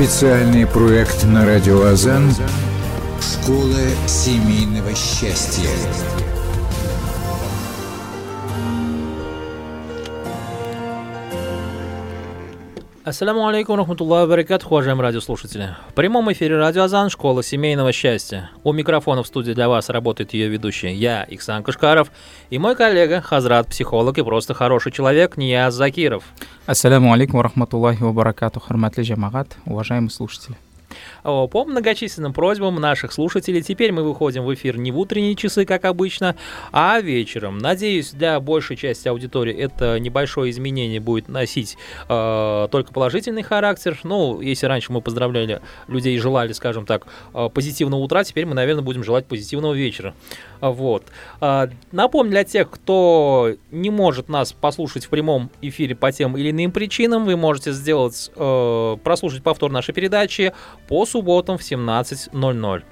Специальный проект на радио Азан «Школа семейного счастья». Ассаламу алейкум, рахматуллахи баракат, уважаемые радиослушатели. В прямом эфире Радио Азан, Школа семейного счастья. У микрофона в студии для вас работает ее ведущий я, Ихсан Кашкаров, и мой коллега, Хазрат, психолог и просто хороший человек, Нияз Закиров. Ассаламу алейкум, рахматуллахи ва баракату, джамагат, уважаемые слушатели. По многочисленным просьбам наших слушателей теперь мы выходим в эфир не в утренние часы, как обычно, а вечером. Надеюсь, для большей части аудитории это небольшое изменение будет носить э, только положительный характер. Ну, если раньше мы поздравляли людей и желали, скажем так, э, позитивного утра, теперь мы, наверное, будем желать позитивного вечера. Вот. Э, напомню для тех, кто не может нас послушать в прямом эфире по тем или иным причинам, вы можете сделать, э, прослушать повтор нашей передачи по субботам в 17.00.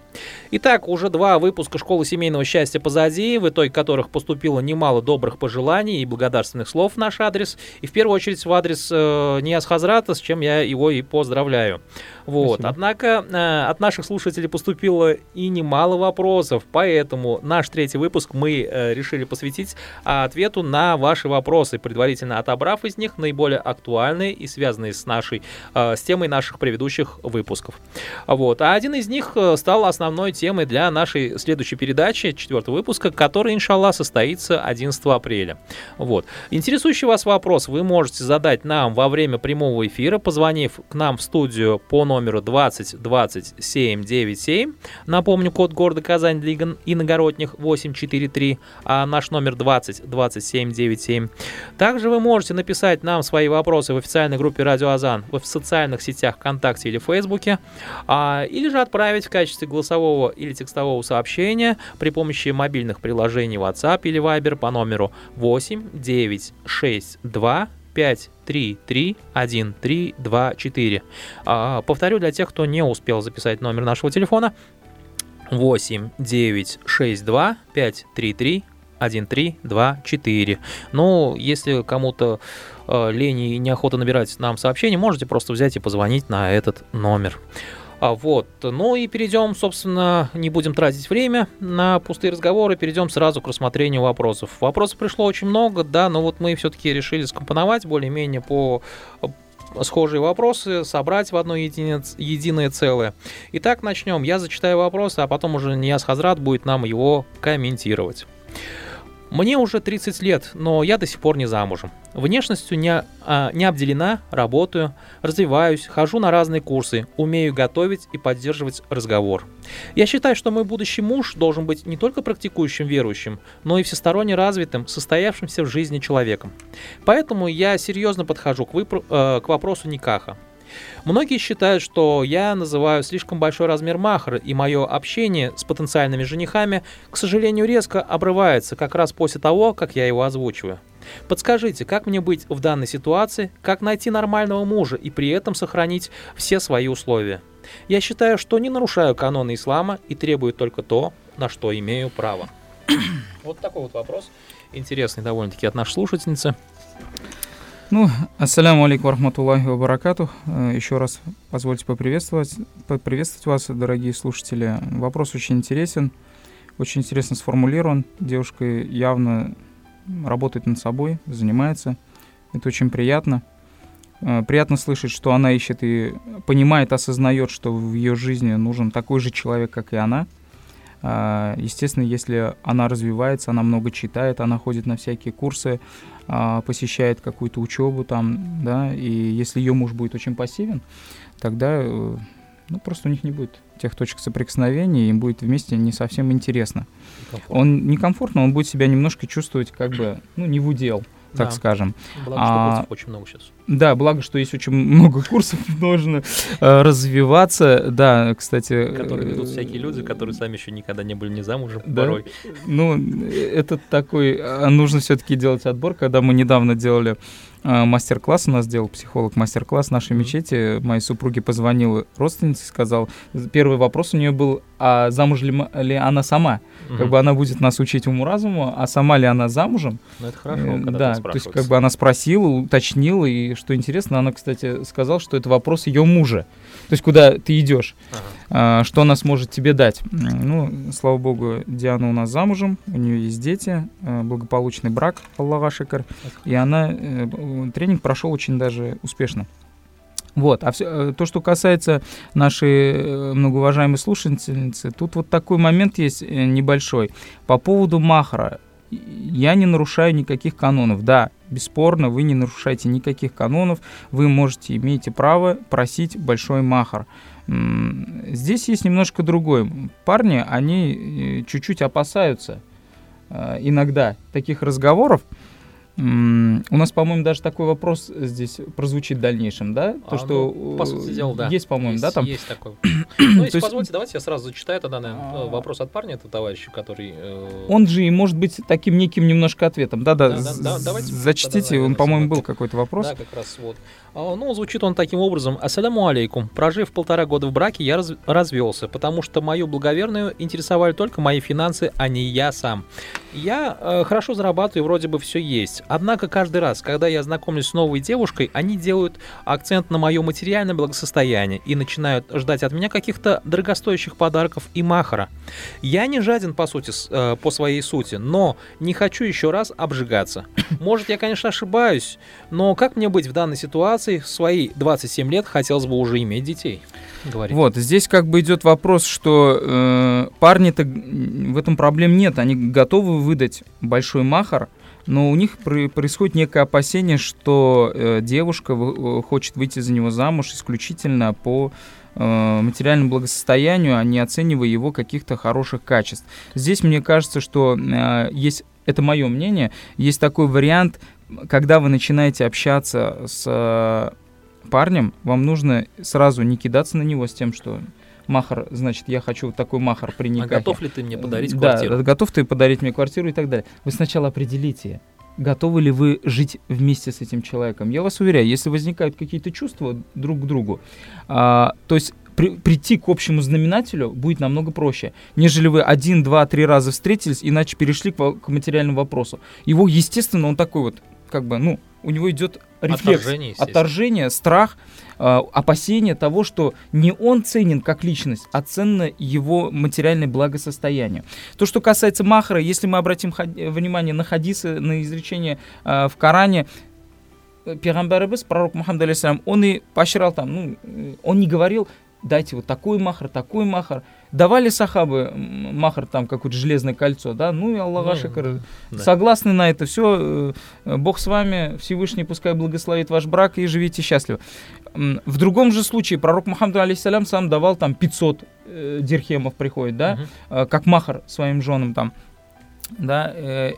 Итак, уже два выпуска «Школы семейного счастья» позади, в итоге которых поступило немало добрых пожеланий и благодарственных слов в наш адрес, и в первую очередь в адрес э, Ниас Хазрата, с чем я его и поздравляю. Вот. Однако э, от наших слушателей поступило и немало вопросов, поэтому наш третий выпуск мы э, решили посвятить ответу на ваши вопросы, предварительно отобрав из них наиболее актуальные и связанные с нашей, э, с темой наших предыдущих выпусков. Вот. А один из них э, стал основной темой для нашей следующей передачи, четвертого выпуска, который, иншаллах, состоится 11 апреля. Вот. Интересующий вас вопрос вы можете задать нам во время прямого эфира, позвонив к нам в студию по номеру 20 20 797. Напомню, код города Казань для иногородних 843, а наш номер 20 20 797. Также вы можете написать нам свои вопросы в официальной группе Радио Азан в социальных сетях ВКонтакте или Фейсбуке, а, или же отправить в качестве голосования голосового или текстового сообщения при помощи мобильных приложений WhatsApp или Viber по номеру 8 9 6 2 5 3 3 1 3 2 4. А, повторю для тех, кто не успел записать номер нашего телефона. 8 9 6 2 5 3 3 1 3 2 4. Ну, если кому-то э, лень и неохота набирать нам сообщение, можете просто взять и позвонить на этот номер. А вот, ну и перейдем, собственно, не будем тратить время на пустые разговоры, перейдем сразу к рассмотрению вопросов. Вопросов пришло очень много, да, но вот мы все-таки решили скомпоновать более-менее по э, схожие вопросы, собрать в одно единое, единое целое. Итак, начнем. Я зачитаю вопросы, а потом уже Нияз Хазрат будет нам его комментировать. Мне уже 30 лет, но я до сих пор не замужем. Внешностью не, а, не обделена, работаю, развиваюсь, хожу на разные курсы, умею готовить и поддерживать разговор. Я считаю, что мой будущий муж должен быть не только практикующим верующим, но и всесторонне развитым, состоявшимся в жизни человеком. Поэтому я серьезно подхожу к, выпро- э, к вопросу Никаха. Многие считают, что я называю слишком большой размер махра, и мое общение с потенциальными женихами, к сожалению, резко обрывается как раз после того, как я его озвучиваю. Подскажите, как мне быть в данной ситуации, как найти нормального мужа и при этом сохранить все свои условия? Я считаю, что не нарушаю каноны ислама и требую только то, на что имею право. Вот такой вот вопрос. Интересный довольно-таки от нашей слушательницы. Ну, ассаляму алейкум рахматуллахи ва баракату. Э, Еще раз позвольте поприветствовать, поприветствовать вас, дорогие слушатели. Вопрос очень интересен, очень интересно сформулирован. Девушка явно работает над собой, занимается. Это очень приятно. Э, приятно слышать, что она ищет и понимает, осознает, что в ее жизни нужен такой же человек, как и она. Э, естественно, если она развивается, она много читает, она ходит на всякие курсы, посещает какую-то учебу там, да, и если ее муж будет очень пассивен, тогда э, ну, просто у них не будет тех точек соприкосновения, им будет вместе не совсем интересно. Некомфортно. Он некомфортно, он будет себя немножко чувствовать как бы, ну, не в удел так да. скажем. Благо, что а, очень много сейчас. Да, благо, что есть очень много курсов, нужно э, развиваться. Да, кстати... Которые ведут всякие люди, которые сами еще никогда не были не замужем да? порой. Ну, это такой... А, нужно все-таки делать отбор. Когда мы недавно делали э, мастер-класс у нас сделал психолог мастер-класс в нашей мечети. Моей супруге позвонила родственница и сказал, первый вопрос у нее был, а замуж ли, ли она сама? Угу. Как бы она будет нас учить уму-разуму, а сама ли она замужем? Ну, это хорошо, когда Да, то есть как бы она спросила, уточнила, и что интересно, она, кстати, сказала, что это вопрос ее мужа. То есть куда ты идешь, ага. а, что она сможет тебе дать. Ну, слава богу, Диана у нас замужем, у нее есть дети, э, благополучный брак, Аллаха шикар, и она, э, тренинг прошел очень даже успешно. Вот, а все, э, то, что касается нашей многоуважаемой слушательницы, тут вот такой момент есть небольшой. По поводу Махара, я не нарушаю никаких канонов. Да, бесспорно, вы не нарушаете никаких канонов, вы можете, имеете право просить большой махар. Здесь есть немножко другое. Парни, они э, чуть-чуть опасаются э, иногда таких разговоров, у нас, по-моему, даже такой вопрос здесь прозвучит в дальнейшем, да? То, а, что ну, по сути дела, да. Есть, по-моему, да, там? Есть такой. Ну, если позвольте, давайте я сразу зачитаю тогда, наверное, а. вопрос от парня, это товарища, который... Э, он же и может быть таким неким немножко ответом. Да-да, зачтите, он, по-моему, был какой-то вопрос. Да, как раз вот. А, ну, звучит он таким образом. Ассаляму алейкум. Прожив полтора года в браке, я раз, развелся, потому что мою благоверную интересовали только мои финансы, а не я сам. Я э, хорошо зарабатываю, вроде бы все есть. Однако каждый раз, когда я знакомлюсь с новой девушкой, они делают акцент на мое материальное благосостояние и начинают ждать от меня каких-то дорогостоящих подарков и махара. Я не жаден, по сути, э, по своей сути, но не хочу еще раз обжигаться. Может, я, конечно, ошибаюсь, но как мне быть в данной ситуации? В свои 27 лет хотелось бы уже иметь детей. Говорит. Вот, здесь как бы идет вопрос, что э, парни-то в этом проблем нет, они готовы выдать большой махар, но у них происходит некое опасение, что э, девушка э, хочет выйти за него замуж исключительно по э, материальному благосостоянию, а не оценивая его каких-то хороших качеств. Здесь мне кажется, что есть, это мое мнение, есть такой вариант, когда вы начинаете общаться с парнем, вам нужно сразу не кидаться на него с тем, что махар, значит, я хочу такой махар при никахе. А готов ли ты мне подарить квартиру? Да, готов ты подарить мне квартиру и так далее. Вы сначала определите, готовы ли вы жить вместе с этим человеком. Я вас уверяю, если возникают какие-то чувства друг к другу, а, то есть при, прийти к общему знаменателю будет намного проще, нежели вы один, два, три раза встретились, иначе перешли к, к материальному вопросу. Его, естественно, он такой вот, как бы, ну, у него идет рефлекс, отторжение, отторжение страх, э, опасение того, что не он ценен как личность, а ценно его материальное благосостояние. То, что касается Махара, если мы обратим внимание на хадисы, на изречение э, в Коране, э, Пейгамбарыбыз, пророк Мухаммад, алейсалям, он и поощрял там, ну, э, он не говорил, дайте вот такой махар, такой махар. Давали сахабы махар там какое-то железное кольцо, да, ну и Аллаха ну, шикар. Да. Согласны на это все, э, Бог с вами, Всевышний пускай благословит ваш брак и живите счастливо. В другом же случае пророк Мухаммад алейхиссалям сам давал там 500 э, дирхемов приходит, да, угу. как махар своим женам там, да, э,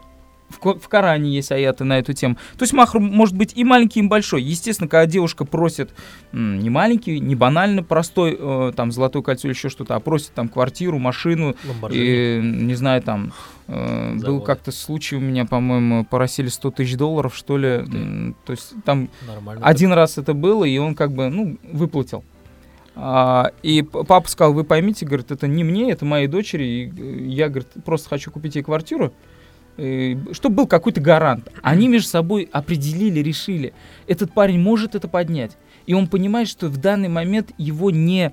в, в Коране есть аяты на эту тему. То есть махр может быть и маленький, и большой. Естественно, когда девушка просит не маленький, не банально простой, э, там, золотое кольцо или еще что-то, а просит там квартиру, машину, и, не знаю, там, э, был как-то случай у меня, по-моему, поросили 100 тысяч долларов, что ли. То есть там Нормально один так. раз это было, и он как бы, ну, выплатил. А, и папа сказал, вы поймите, говорит, это не мне, это моей дочери. И я, говорит, просто хочу купить ей квартиру. Э, чтобы был какой-то гарант. Они между собой определили, решили, этот парень может это поднять. И он понимает, что в данный момент его не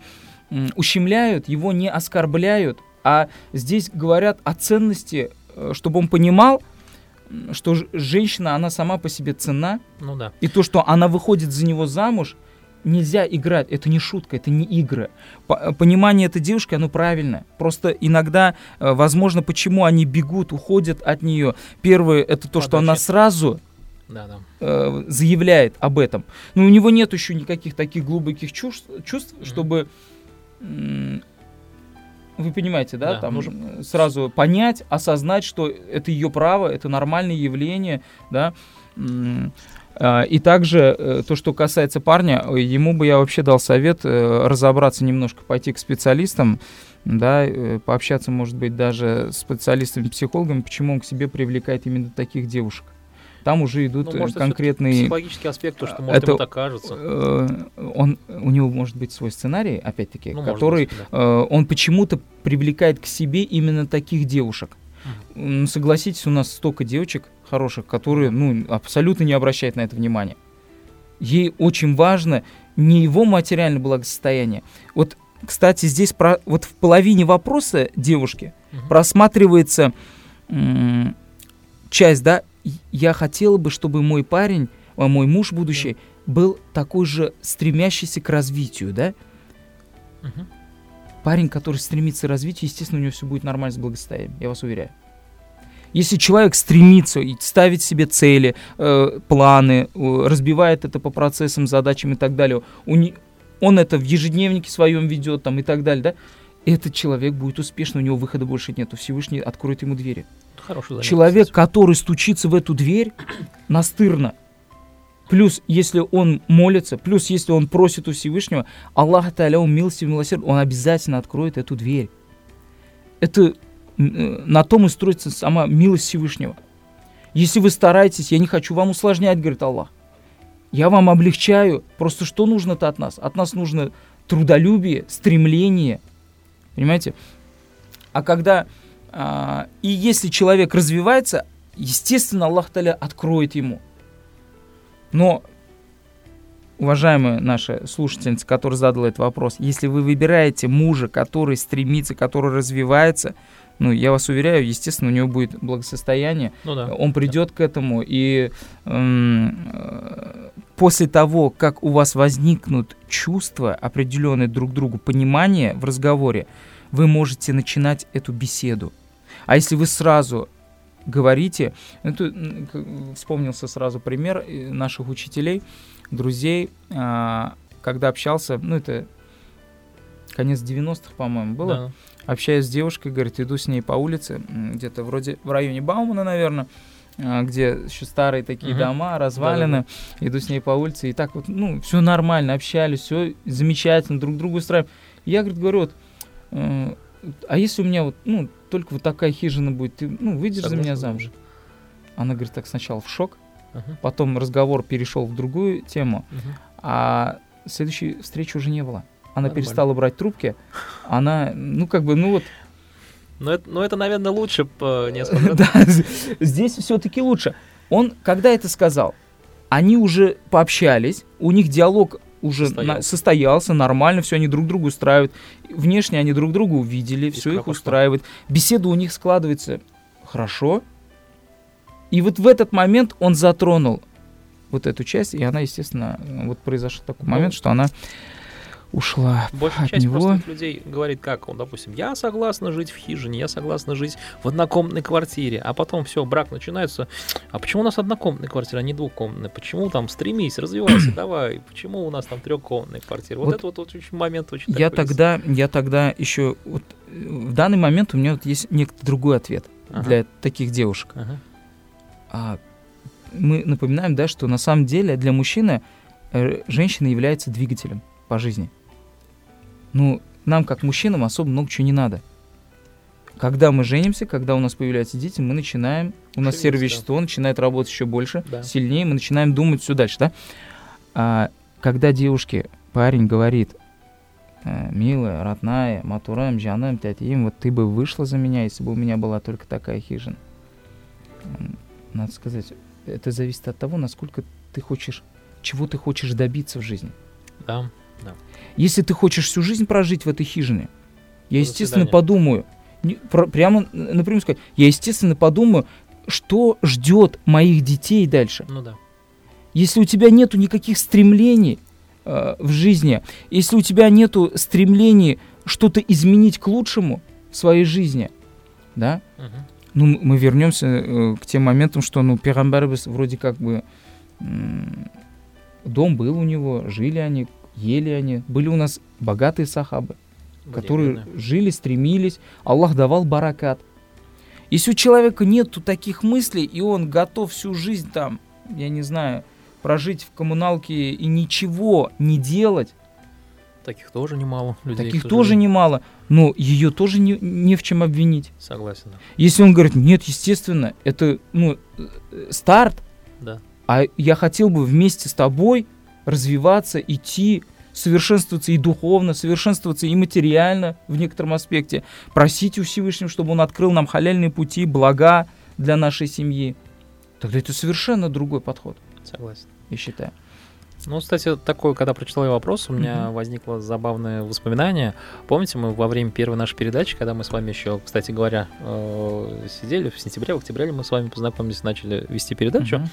ущемляют, его не оскорбляют, а здесь говорят о ценности, э, чтобы он понимал, что женщина, она сама по себе цена. Ну да. И то, что она выходит за него замуж, нельзя играть, это не шутка, это не игры. Понимание этой девушки, оно правильное. Просто иногда, э, возможно, почему они бегут, уходят от нее. Первое, это то, что она сразу да, да. Э, заявляет об этом. Но у него нет еще никаких таких глубоких чувств, чувств mm-hmm. чтобы вы понимаете, да, да там нужно... сразу понять, осознать, что это ее право, это нормальное явление, да. А, и также э, то, что касается парня, ему бы я вообще дал совет э, разобраться немножко, пойти к специалистам, да, э, пообщаться, может быть, даже с специалистами-психологами, почему он к себе привлекает именно таких девушек. там уже идут Ну, может, это конкретные... Психологический аспект, то, что может это- ему так кажется. э, он, у него может быть свой сценарий, опять-таки, Ну, который быть, да. э, он почему-то привлекает к себе именно таких девушек. М, Согласитесь, у нас столько девочек хороших, которые ну, абсолютно не обращают на это внимания. Ей очень важно не его материальное благосостояние. Вот, кстати, здесь про, вот в половине вопроса девушки Мгм. просматривается м, часть, да, «И- я хотела бы, чтобы мой парень, а, мой муж будущий, был такой же стремящийся к развитию, да? Мгм. Парень, который стремится к развитию, естественно, у него все будет нормально с благосостоянием, я вас уверяю. Если человек стремится и ставит себе цели, э, планы, э, разбивает это по процессам, задачам и так далее, у не- он это в ежедневнике своем ведет там и так далее, да, этот человек будет успешно, у него выхода больше нету, Всевышний откроет ему двери. Хороший Человек, который стучится в эту дверь, настырно. Плюс, если он молится, плюс, если он просит у Всевышнего, Аллах Та'аля, он милостив, милосерд, он обязательно откроет эту дверь. Это на том и строится сама милость Всевышнего. Если вы стараетесь, я не хочу вам усложнять, говорит Аллах. Я вам облегчаю. Просто что нужно-то от нас? От нас нужно трудолюбие, стремление. Понимаете? А когда... а, и если человек развивается, естественно, Аллах Таля откроет ему. Но, уважаемая наша слушательница, которая задала этот вопрос, если вы выбираете мужа, который стремится, который развивается, ну, я вас уверяю, естественно, у него будет благосостояние, Ну да. он придет к этому, и м, э, после того, как у вас возникнут чувства определенные друг другу, понимание в разговоре, вы можете начинать эту беседу. А если вы сразу говорите, это, к- вспомнился сразу пример э, наших учителей, друзей, а, когда общался, ну это конец 90-х, по-моему, было, Да. Общаюсь с девушкой, говорит, иду с ней по улице, где-то вроде в районе Баумана, наверное, а, где еще старые такие Мгм. дома, развалины, иду с ней по улице, и так вот, ну, все нормально, общались, все замечательно, друг другу устраиваем. Я, говорит, говорю, вот, э, а если у меня вот, ну, только вот такая хижина будет, ты, ну, выйдешь за меня да. замуж? Она, говорит, так сначала в шок, Ага. потом разговор перешел в другую тему, Мгм. а следующей встречи уже не было. Она Нормально. перестала брать трубки, она, ну, как бы, ну вот, Но это, но это, наверное, лучше по несколько Да, здесь все-таки лучше. Он, когда это сказал, они уже пообщались, у них диалог уже Состоялся. на- состоялся, нормально, все они друг другу устраивают. Внешне они друг друга увидели, все их устраивает. Беседа у них складывается хорошо. И вот в этот момент он затронул вот эту часть, и она, естественно, вот произошел такой Ну, момент, что она ушла Большая от часть него. просто людей говорит, как он, допустим, я согласна жить в хижине, я согласна жить в однокомнатной квартире, а потом все, брак начинается. А почему у нас однокомнатная квартира, а не двухкомнатная? Почему там стремись, развивайся, давай? Почему у нас там трехкомнатная квартира? Вот, Вот это вот, очень момент очень Я такой тогда, я тогда еще вот, э, в данный момент у меня вот есть некий другой ответ Ага. для таких девушек. Ага. А мы напоминаем, да, что на самом деле для мужчины э, женщина является двигателем по жизни. Ну, нам как мужчинам особо много чего не надо. Когда мы женимся, когда у нас появляются дети, мы начинаем, у нас Шевелиться, серовещество начинает работать еще больше, Да. сильнее, мы начинаем думать все дальше, да? А, когда девушке парень говорит, э, милая, родная, матурам, жанам, тятим, вот ты бы вышла за меня, если бы у меня была только такая хижина. Надо сказать, это зависит от того, насколько ты хочешь, чего ты хочешь добиться в жизни. Да. Если ты хочешь всю жизнь прожить в этой хижине, я, До естественно, свидания. подумаю, не- про- прямо н- напрямую сказать, я, естественно, подумаю, что ждет моих детей дальше. Ну да. Если у тебя нету никаких стремлений э, в жизни, если у тебя нету стремлений что-то изменить к лучшему в своей жизни, да, Мгм. ну, мы вернемся э, к тем моментам, что, ну, Пегамбер вроде как бы м, дом был у него, жили они, ели они, были у нас богатые сахабы, Были которые жили, стремились, Аллах давал баракат. Если у человека нету таких мыслей, и он готов всю жизнь там, я не знаю, прожить в коммуналке и ничего не делать, Таких тоже немало людей. таких тоже немало, но ее тоже не, не в чем обвинить. Согласен. Если он говорит, нет, естественно, это ну, э, старт, Да. А я хотел бы вместе с тобой развиваться, идти, совершенствоваться и духовно, совершенствоваться и материально в некотором аспекте, просить у Всевышнего, чтобы он открыл нам халяльные пути, блага для нашей семьи. Тогда это совершенно другой подход, Согласен. я считаю. Ну, кстати, такой, когда прочитал я вопрос, у меня Мгм. возникло забавное воспоминание. Помните, мы во время первой нашей передачи, когда мы с вами еще, кстати говоря, э, сидели в сентябре, в октябре мы с вами познакомились, начали вести передачу. Мгм.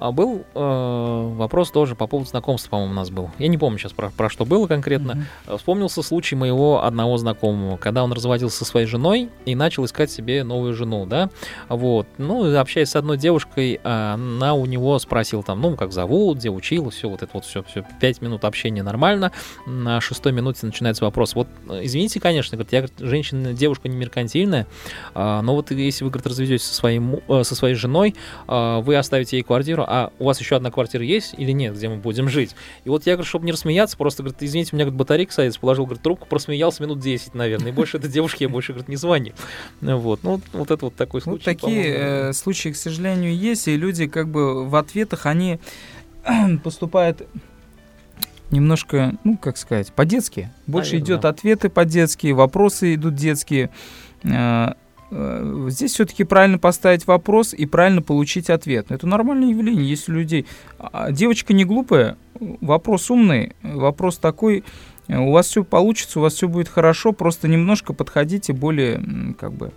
А был э, вопрос тоже по поводу знакомства, по-моему, у нас был. Я не помню сейчас про, про что было конкретно. Э, Вспомнился случай моего одного знакомого, когда он разводился со своей женой и начал искать себе новую жену, да, вот, ну, общаясь с одной девушкой, а, она у него спросила там, ну, как зовут, где училась, все, вот это вот все, все, пять минут общения нормально, на шестой минуте начинается вопрос, вот, э, извините, конечно, говорит, я, говорит, женщина, девушка не меркантильная, а, но вот если вы, говорит, разведетесь со, своим, э, со своей женой, а, вы оставите ей квартиру, а у вас еще одна квартира есть или нет, где мы будем жить? И вот я, говорю, чтобы не рассмеяться, просто, говорит, извините, у меня, говорит, батарейка садится, положил, говорит, трубку, просмеялся минут 10, наверное, и больше этой девушке я больше, говорит, не звонил. Вот, ну, вот- вот это вот такой Вот случай. такие по-моему. э, случаи, к сожалению, есть, и люди как бы в ответах, они поступают немножко, ну, как сказать, по-детски. Больше идет ответы по-детски, вопросы идут детские. Э, Здесь все-таки правильно поставить вопрос и правильно получить ответ. Это нормальное явление, есть у людей. А Девочка не глупая, вопрос умный, вопрос такой, э, у вас все получится, у вас все будет хорошо, просто немножко подходите более, как бы,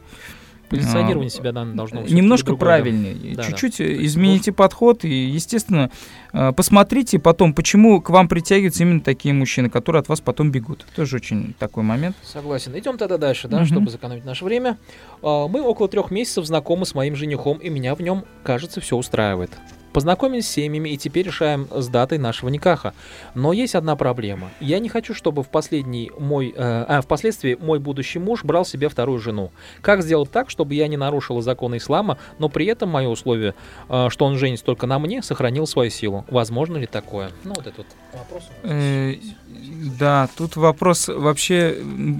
Позиционирование а, себя да, должно быть немножко другое, да. правильнее. Да, да. Чуть-чуть есть измените подход и, естественно, э, посмотрите потом, почему к вам притягиваются именно такие мужчины, которые от вас потом бегут. Тоже очень такой момент. Согласен. Идем тогда дальше, да, Мгм. чтобы сэкономить наше время. А, Мы около трех месяцев знакомы с моим женихом, и меня в нем, кажется, все устраивает. Познакомились с семьями и теперь решаем с датой нашего никаха. Но есть одна проблема. Я не хочу, чтобы в последний мой, э, а, впоследствии мой будущий муж брал себе вторую жену. Как сделать так, чтобы я не нарушила законы ислама, но при этом мое условие, э, что он женится только на мне, сохранил свою силу? Возможно ли такое? Ну вот этот вопрос. Э. Да, тут вопрос вообще,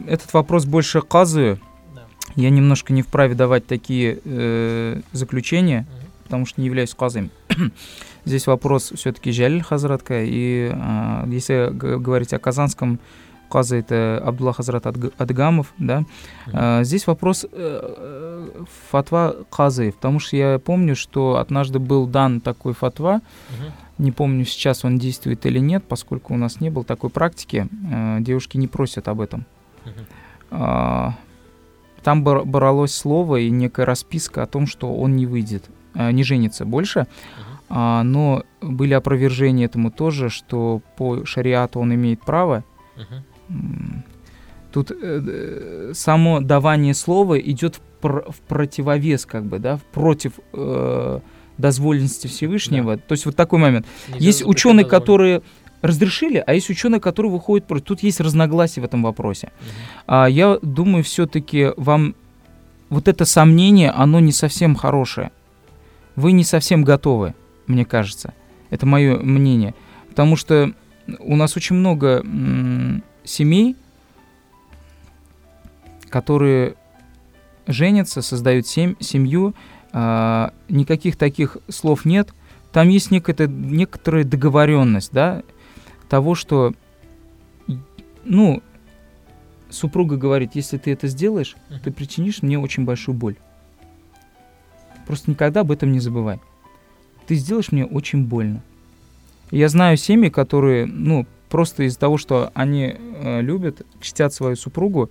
этот вопрос больше казы. Да. Я немножко не вправе давать такие э, заключения, Мгм. потому что не являюсь казым. Здесь вопрос все-таки Жалиль Хазратка, и а, если говорить о казанском казы, это Абдулла Хазрат Адг- Адгамов, да. А, Здесь вопрос э, э, фатва казы, потому что я помню, что однажды был дан такой фатва, не помню сейчас он действует или нет, поскольку у нас не было такой практики, э, девушки не просят об этом. А, Там бор- бралось слово и некая расписка о том, что он не выйдет, э, не женится больше. А, но были опровержения этому тоже, что по шариату он имеет право, Тут э, э, само давание слова идет в, пр- в противовес, как бы, да, против э, дозволенности Всевышнего. То есть вот такой момент. Нельзя Есть ученые, которые разрешили, а есть ученые, которые выходят против. Тут есть разногласия в этом вопросе. А я думаю, все-таки вам вот это сомнение, оно не совсем хорошее. Вы не совсем готовы, мне кажется. Это мое мнение. Потому что у нас очень много семей, которые женятся, создают сем- семью, а, никаких таких слов нет. Там есть некая, некоторая договоренность, да, того, что, ну, супруга говорит, если ты это сделаешь, ты причинишь мне очень большую боль. Просто никогда об этом не забывай. Ты сделаешь мне очень больно. Я знаю семьи, которые, ну, просто из-за того, что они э, любят, чтят свою супругу,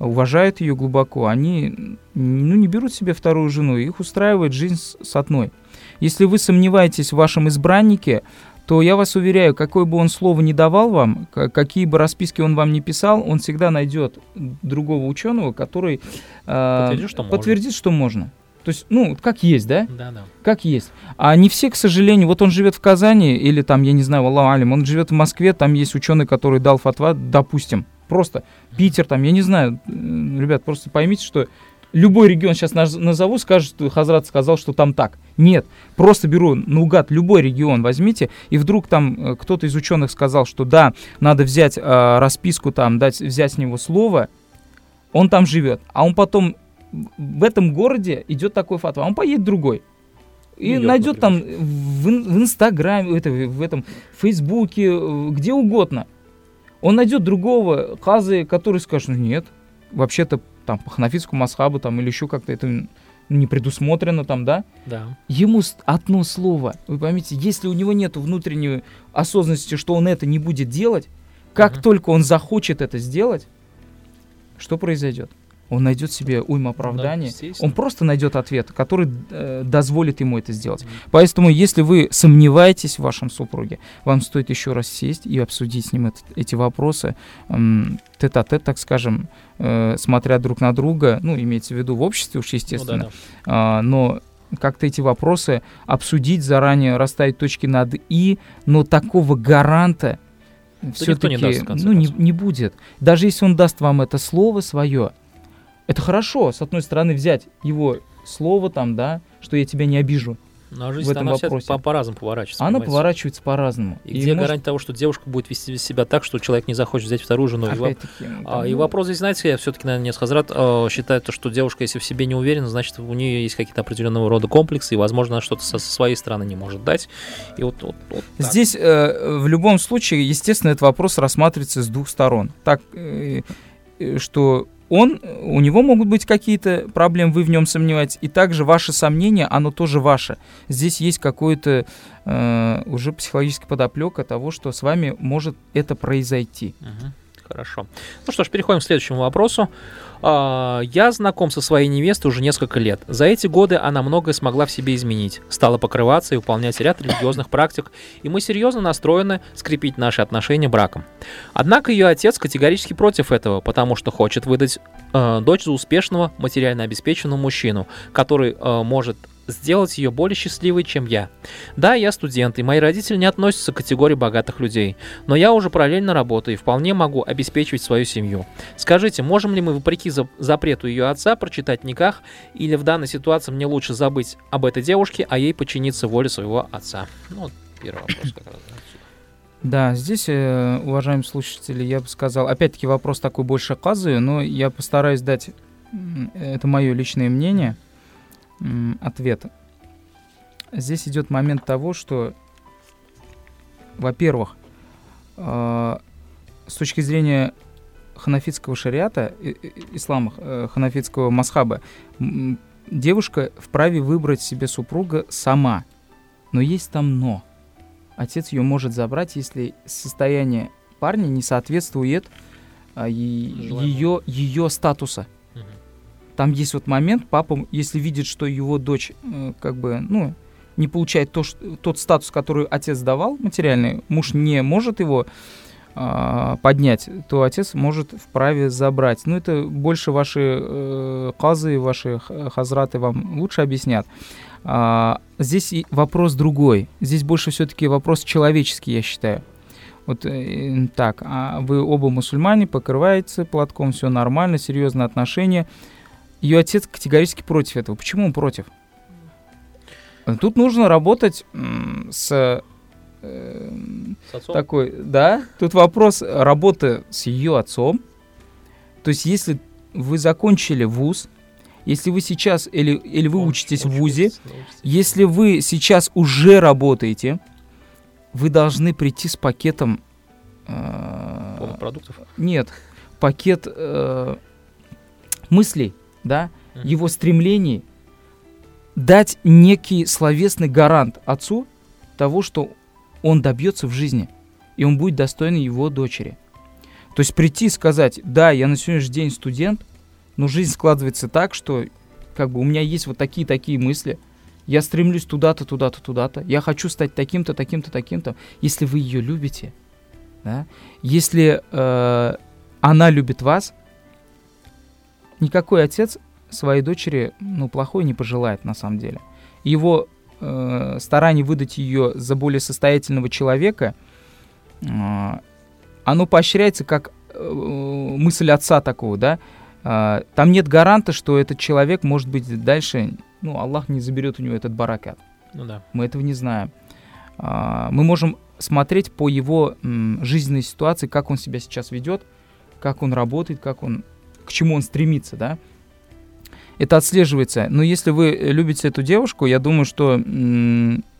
уважают ее глубоко, они, ну, не берут себе вторую жену, их устраивает жизнь с, с одной. Если вы сомневаетесь в вашем избраннике, то я вас уверяю, какое бы он слово ни давал вам, какие бы расписки он вам не писал, он всегда найдет другого ученого, который э, Подтвердит, что подтвердит, что можно. То есть, ну, как есть, да? Да, да. Как есть. А не все, к сожалению, вот он живет в Казани, или там, я не знаю, Аллаху алим, он живет в Москве, там есть ученый, который дал фатва, допустим, просто Питер, там, я не знаю, ребят, просто поймите, что любой регион сейчас наз- назову, скажет, что Хазрат сказал, что там так. Нет, просто беру наугад любой регион возьмите, и вдруг там э, кто-то из ученых сказал, что да, надо взять э, расписку там, дать, взять с него слово, он там живет, а он потом в этом городе идет такой фатва, а он поедет другой. И Идёт, найдет там в, в Инстаграме, это, в этом Фейсбуке, э, где угодно. Он найдет другого казы, который скажет, ну нет, вообще-то там по ханафитскому масхабу там или еще как-то это не предусмотрено там, да? Да. Ему одно слово, вы поймите, если у него нет внутренней осознанности, что он это не будет делать, как Мгм. только он захочет это сделать, что произойдет? Он найдет себе уйма Да, оправданий, естественно. он просто найдет ответ, который э, дозволит ему это сделать. Поэтому, если вы сомневаетесь в вашем супруге, вам стоит еще раз сесть и обсудить с ним этот- эти вопросы м, тет-а-тет, так скажем, э, смотря друг на друга, ну, имеется в виду в обществе уж, Ну, естественно, да, да. а, но как-то эти вопросы обсудить заранее, расставить точки над «и», но такого гаранта все-таки ну, не, не будет. Даже если он даст вам это слово свое, это хорошо, с одной стороны, взять его слово там, да, что я тебя не обижу, Ну, а жизнь в этом она вопросе. по- по-разному поворачивается. а она понимаете? поворачивается по-разному. И, где может, гарантия того, что девушка будет вести себя так, что человек не захочет взять вторую жену? И опять-таки, А, там, и ну, вопрос здесь, знаете, я все-таки, наверное, не Хазрат э, считает, то, что девушка, если в себе не уверена, значит, у нее есть какие-то определенного рода комплексы, и, возможно, она что-то со, со своей стороны не может дать. И вот, вот, вот так. Здесь э, в любом случае, естественно, этот вопрос рассматривается с двух сторон. Так, э, э, что он, у него могут быть какие-то проблемы, вы в нем сомневаетесь, и также ваше сомнение, оно тоже ваше. Здесь есть какое-то э, уже психологическая подоплека того, что с вами может это произойти. Мгм. Хорошо. Ну что ж, переходим к следующему вопросу. А, Я знаком со своей невестой уже несколько лет. За эти годы она многое смогла в себе изменить. Стала покрываться и выполнять ряд религиозных практик, и мы серьезно настроены скрепить наши отношения браком. Однако ее отец категорически против этого, потому что хочет выдать э, дочь за успешного, материально обеспеченного мужчину, который э, может сделать ее более счастливой, чем я. Да, я студент, и мои родители не относятся к категории богатых людей, но я уже параллельно работаю и вполне могу обеспечивать свою семью. Скажите, можем ли мы, вопреки за- запрету ее отца, прочитать никах, или в данной ситуации мне лучше забыть об этой девушке, а ей подчиниться воле своего отца? Ну, вот первый вопрос как раз. да. Здесь, э, уважаемые слушатели, я бы сказал, опять-таки вопрос такой больше казы, но я постараюсь дать, это мое личное мнение, м, ответ. Здесь идет момент того, что, во-первых, э, с точки зрения ханафитского шариата, ислама, э, ханафитского масхаба, девушка вправе выбрать себе супруга сама. Но есть там но отец ее может забрать, если состояние парня не соответствует а, ее, ее статуса. Там есть вот момент, папа, если видит, что его дочь э, как бы, ну, не получает то, что- тот статус, который отец давал, материальный, муж не может его а, поднять, то отец может вправе забрать. Ну, это больше ваши э, казы, ваши хазраты вам лучше объяснят. А, здесь и вопрос другой. Здесь больше все-таки вопрос человеческий, я считаю. Вот э, так, а вы оба мусульмане, покрываете платком, все нормально, серьезные отношения. Ее отец категорически против этого. Почему он против? Тут нужно работать с э, такой, да, тут вопрос работы с ее отцом. То есть, если вы закончили вуз, если вы сейчас или, или вы Он учитесь в вузе, если вы сейчас уже работаете, вы должны прийти с пакетом. э, продуктов. нет, пакет э, мыслей, да, его стремлений, дать некий словесный гарант отцу того, что он добьется в жизни, и он будет достоин его дочери. То есть прийти и сказать, да, я на сегодняшний день студент, но жизнь складывается так, что как бы у меня есть вот такие-такие мысли, я стремлюсь туда-то, туда-то, туда-то, я хочу стать таким-то, таким-то, таким-то. Если вы ее любите, да, если э, она любит вас, никакой отец своей дочери, ну, плохой не пожелает на самом деле. Его э, старание выдать ее за более состоятельного человека, э, оно поощряется как э, мысль отца такого, да. Э, там нет гаранта, что этот человек может быть дальше, ну, Аллах не заберет у него этот баракат. Ну да. Мы этого не знаем. А, Мы можем смотреть по его м, жизненной ситуации, как он себя сейчас ведет, как он работает, как он, к чему он стремится, да. Это отслеживается. Но если вы любите эту девушку, я думаю, что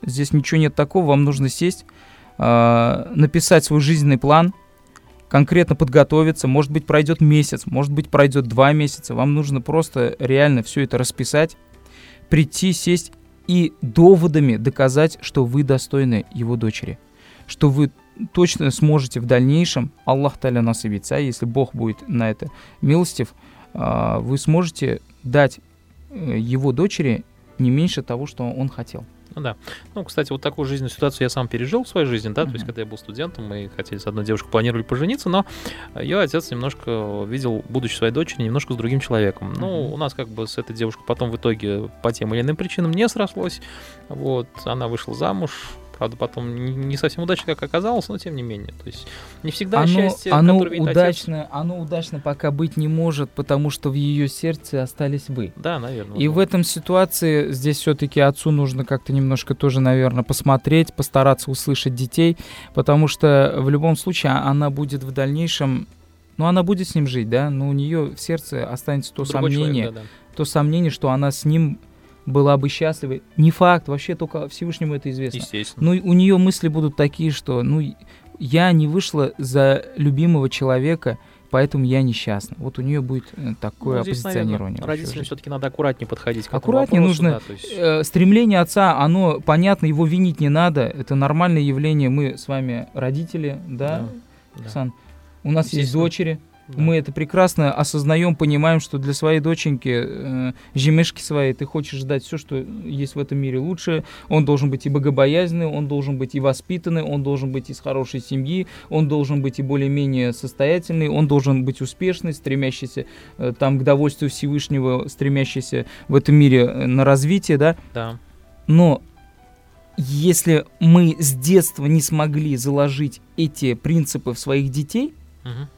здесь ничего нет такого. Вам нужно сесть, э- написать свой жизненный план, конкретно подготовиться. Может быть, пройдет месяц, может быть, пройдет два месяца. Вам нужно просто реально все это расписать, прийти, сесть и доводами доказать, что вы достойны его дочери. Что вы точно сможете в дальнейшем, Аллах Таля нас и если Бог будет на это милостив, а, вы сможете дать э, его дочери не меньше того, что он хотел. Ну да. Ну, кстати, вот такую жизненную ситуацию я сам пережил в своей жизни, да, mm-hmm. то есть, когда я был студентом, мы хотели с одной девушкой планировали пожениться, но ее отец немножко видел будущее своей дочери немножко с другим человеком. Mm-hmm. Ну, у нас как бы с этой девушкой потом в итоге по тем или иным причинам не срослось. Вот, она вышла замуж, Правда, потом не совсем удачно, как оказалось, но тем не менее. То есть не всегда оно, счастье, оно удачно, отец... Оно удачно пока быть не может, потому что в ее сердце остались вы. Да, наверное. И в этом ситуации здесь все-таки отцу нужно как-то немножко тоже, наверное, посмотреть, постараться услышать детей, потому что в любом случае она будет в дальнейшем ну, она будет с ним жить, да, но у нее в сердце останется то Другой сомнение, человек, да, да. то сомнение, что она с ним была бы счастлива. Не факт, вообще только Всевышнему это известно. Естественно. Ну, у нее мысли будут такие, что, ну, я не вышла за любимого человека, поэтому я несчастна. Вот у нее будет э, такое ну, здесь, оппозиционирование. Наверное, родителям все-таки надо аккуратнее подходить к Аккуратнее вопросу, нужно. Да, есть... э, стремление отца, оно понятно, его винить не надо. Это нормальное явление. Мы с вами родители, да, да, Оксан? Да. У нас есть дочери. Да. Мы это прекрасно осознаем, понимаем, что для своей доченьки, э, жемешки своей, ты хочешь ждать все, что есть в этом мире лучше. Он должен быть и богобоязненный, он должен быть и воспитанный, он должен быть из хорошей семьи, он должен быть и более-менее состоятельный, он должен быть успешный, стремящийся э, там к довольствию Всевышнего, стремящийся в этом мире э, на развитие, да? Да. Но если мы с детства не смогли заложить эти принципы в своих детей, угу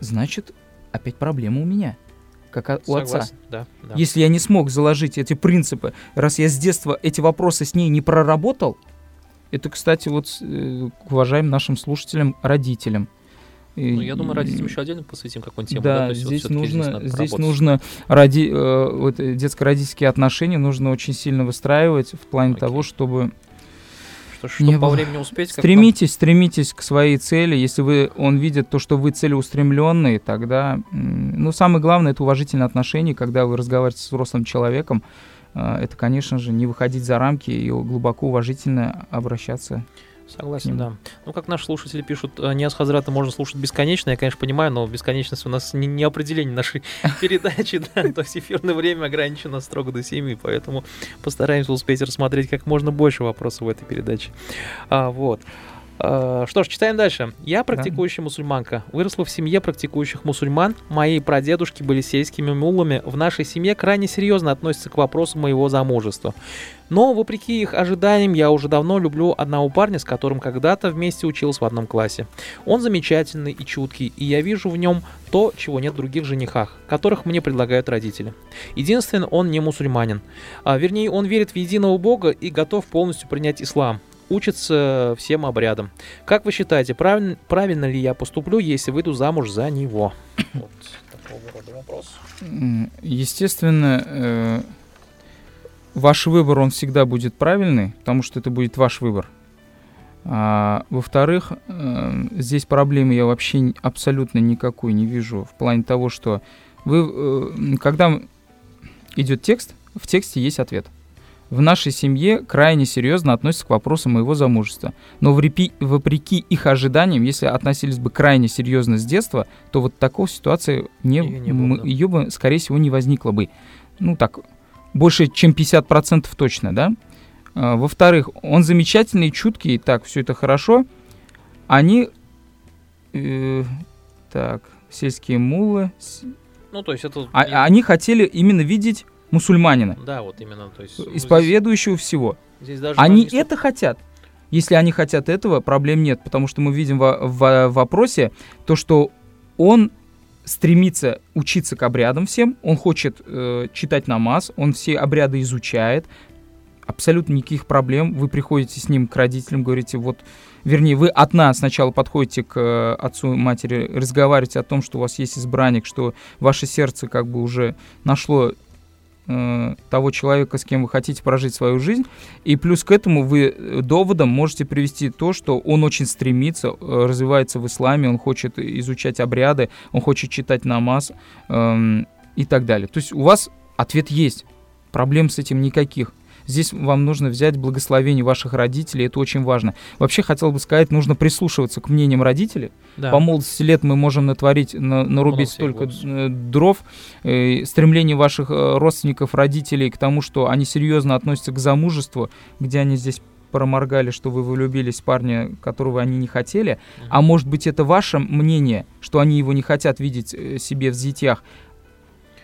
значит, опять проблема у меня, как у Согласен, отца. Да, да. Если я не смог заложить эти принципы, раз я с детства эти вопросы с ней не проработал, это, кстати, вот э, к уважаемым нашим слушателям, родителям. Ну, я думаю, родителям еще отдельно посвятим какую-нибудь тему. Да, да? здесь, вот нужно, здесь, здесь нужно роди, э, вот, детско-родительские отношения нужно очень сильно выстраивать в плане Окей. того, чтобы что, чтобы не по времени успеть. Стремитесь, стремитесь к своей цели. Если вы, он видит то, что вы целеустремленные, тогда, ну, самое главное, это уважительное отношение, когда вы разговариваете с взрослым человеком. А, это, конечно же, не выходить за рамки и глубоко уважительно обращаться Согласен, да. Ну, как наши слушатели пишут, э, не Хазрата можно слушать бесконечно. Я, конечно, понимаю, но бесконечность у нас не, не определение нашей передачи, да. То есть эфирное время ограничено строго до 7, поэтому постараемся успеть рассмотреть как можно больше вопросов в этой передаче. А, вот. Э, что ж, читаем дальше. Я практикующая да. мусульманка. Выросла в семье практикующих мусульман. Мои прадедушки были сельскими муллами. В нашей семье крайне серьезно относятся к вопросу моего замужества. Но, вопреки их ожиданиям, я уже давно люблю одного парня, с которым когда-то вместе учился в одном классе. Он замечательный и чуткий, и я вижу в нем то, чего нет в других женихах, которых мне предлагают родители. Единственное, он не мусульманин. А, вернее, он верит в единого Бога и готов полностью принять ислам учится всем обрядам. Как вы считаете, правильно, правильно ли я поступлю, если выйду замуж за него? Вот такого рода вопрос. Естественно, э, ваш выбор, он всегда будет правильный, потому что это будет ваш выбор. А, во-вторых, э, здесь проблемы я вообще абсолютно никакой не вижу в плане того, что вы, э, когда идет текст, в тексте есть ответ – в нашей семье крайне серьезно относятся к вопросу моего замужества. Но вопреки, вопреки их ожиданиям, если относились бы крайне серьезно с детства, то вот такой ситуации не, ее, не было, да. ее бы, скорее всего, не возникло бы. Ну так, больше, чем 50% точно, да? А, во-вторых, он замечательный, чуткий, так, все это хорошо. Они, э, так, сельские мулы. Ну, то есть это... А, они хотели именно видеть мусульманина. Да, вот именно. То есть, исповедующего здесь, всего. Здесь даже они не... это хотят. Если они хотят этого, проблем нет, потому что мы видим в, в, в вопросе то, что он стремится учиться к обрядам всем, он хочет э, читать намаз, он все обряды изучает, абсолютно никаких проблем. Вы приходите с ним к родителям, говорите, вот, вернее, вы от нас сначала подходите к э, отцу и матери, разговариваете о том, что у вас есть избранник, что ваше сердце как бы уже нашло э, того человека, с кем вы хотите прожить свою жизнь. И плюс к этому вы э, доводом можете привести то, что он очень стремится, э, развивается в исламе, он хочет изучать обряды, он хочет читать намаз э, и так далее. То есть у вас ответ есть, проблем с этим никаких. Здесь вам нужно взять благословение ваших родителей, это очень важно. Вообще, хотел бы сказать, нужно прислушиваться к мнениям родителей. Да. По молодости лет мы можем натворить, на, нарубить столько э, дров. Э, стремление ваших э, родственников, родителей к тому, что они серьезно относятся к замужеству, где они здесь проморгали, что вы влюбились в парня, которого они не хотели, mm-hmm. а может быть это ваше мнение, что они его не хотят видеть себе в зятьях,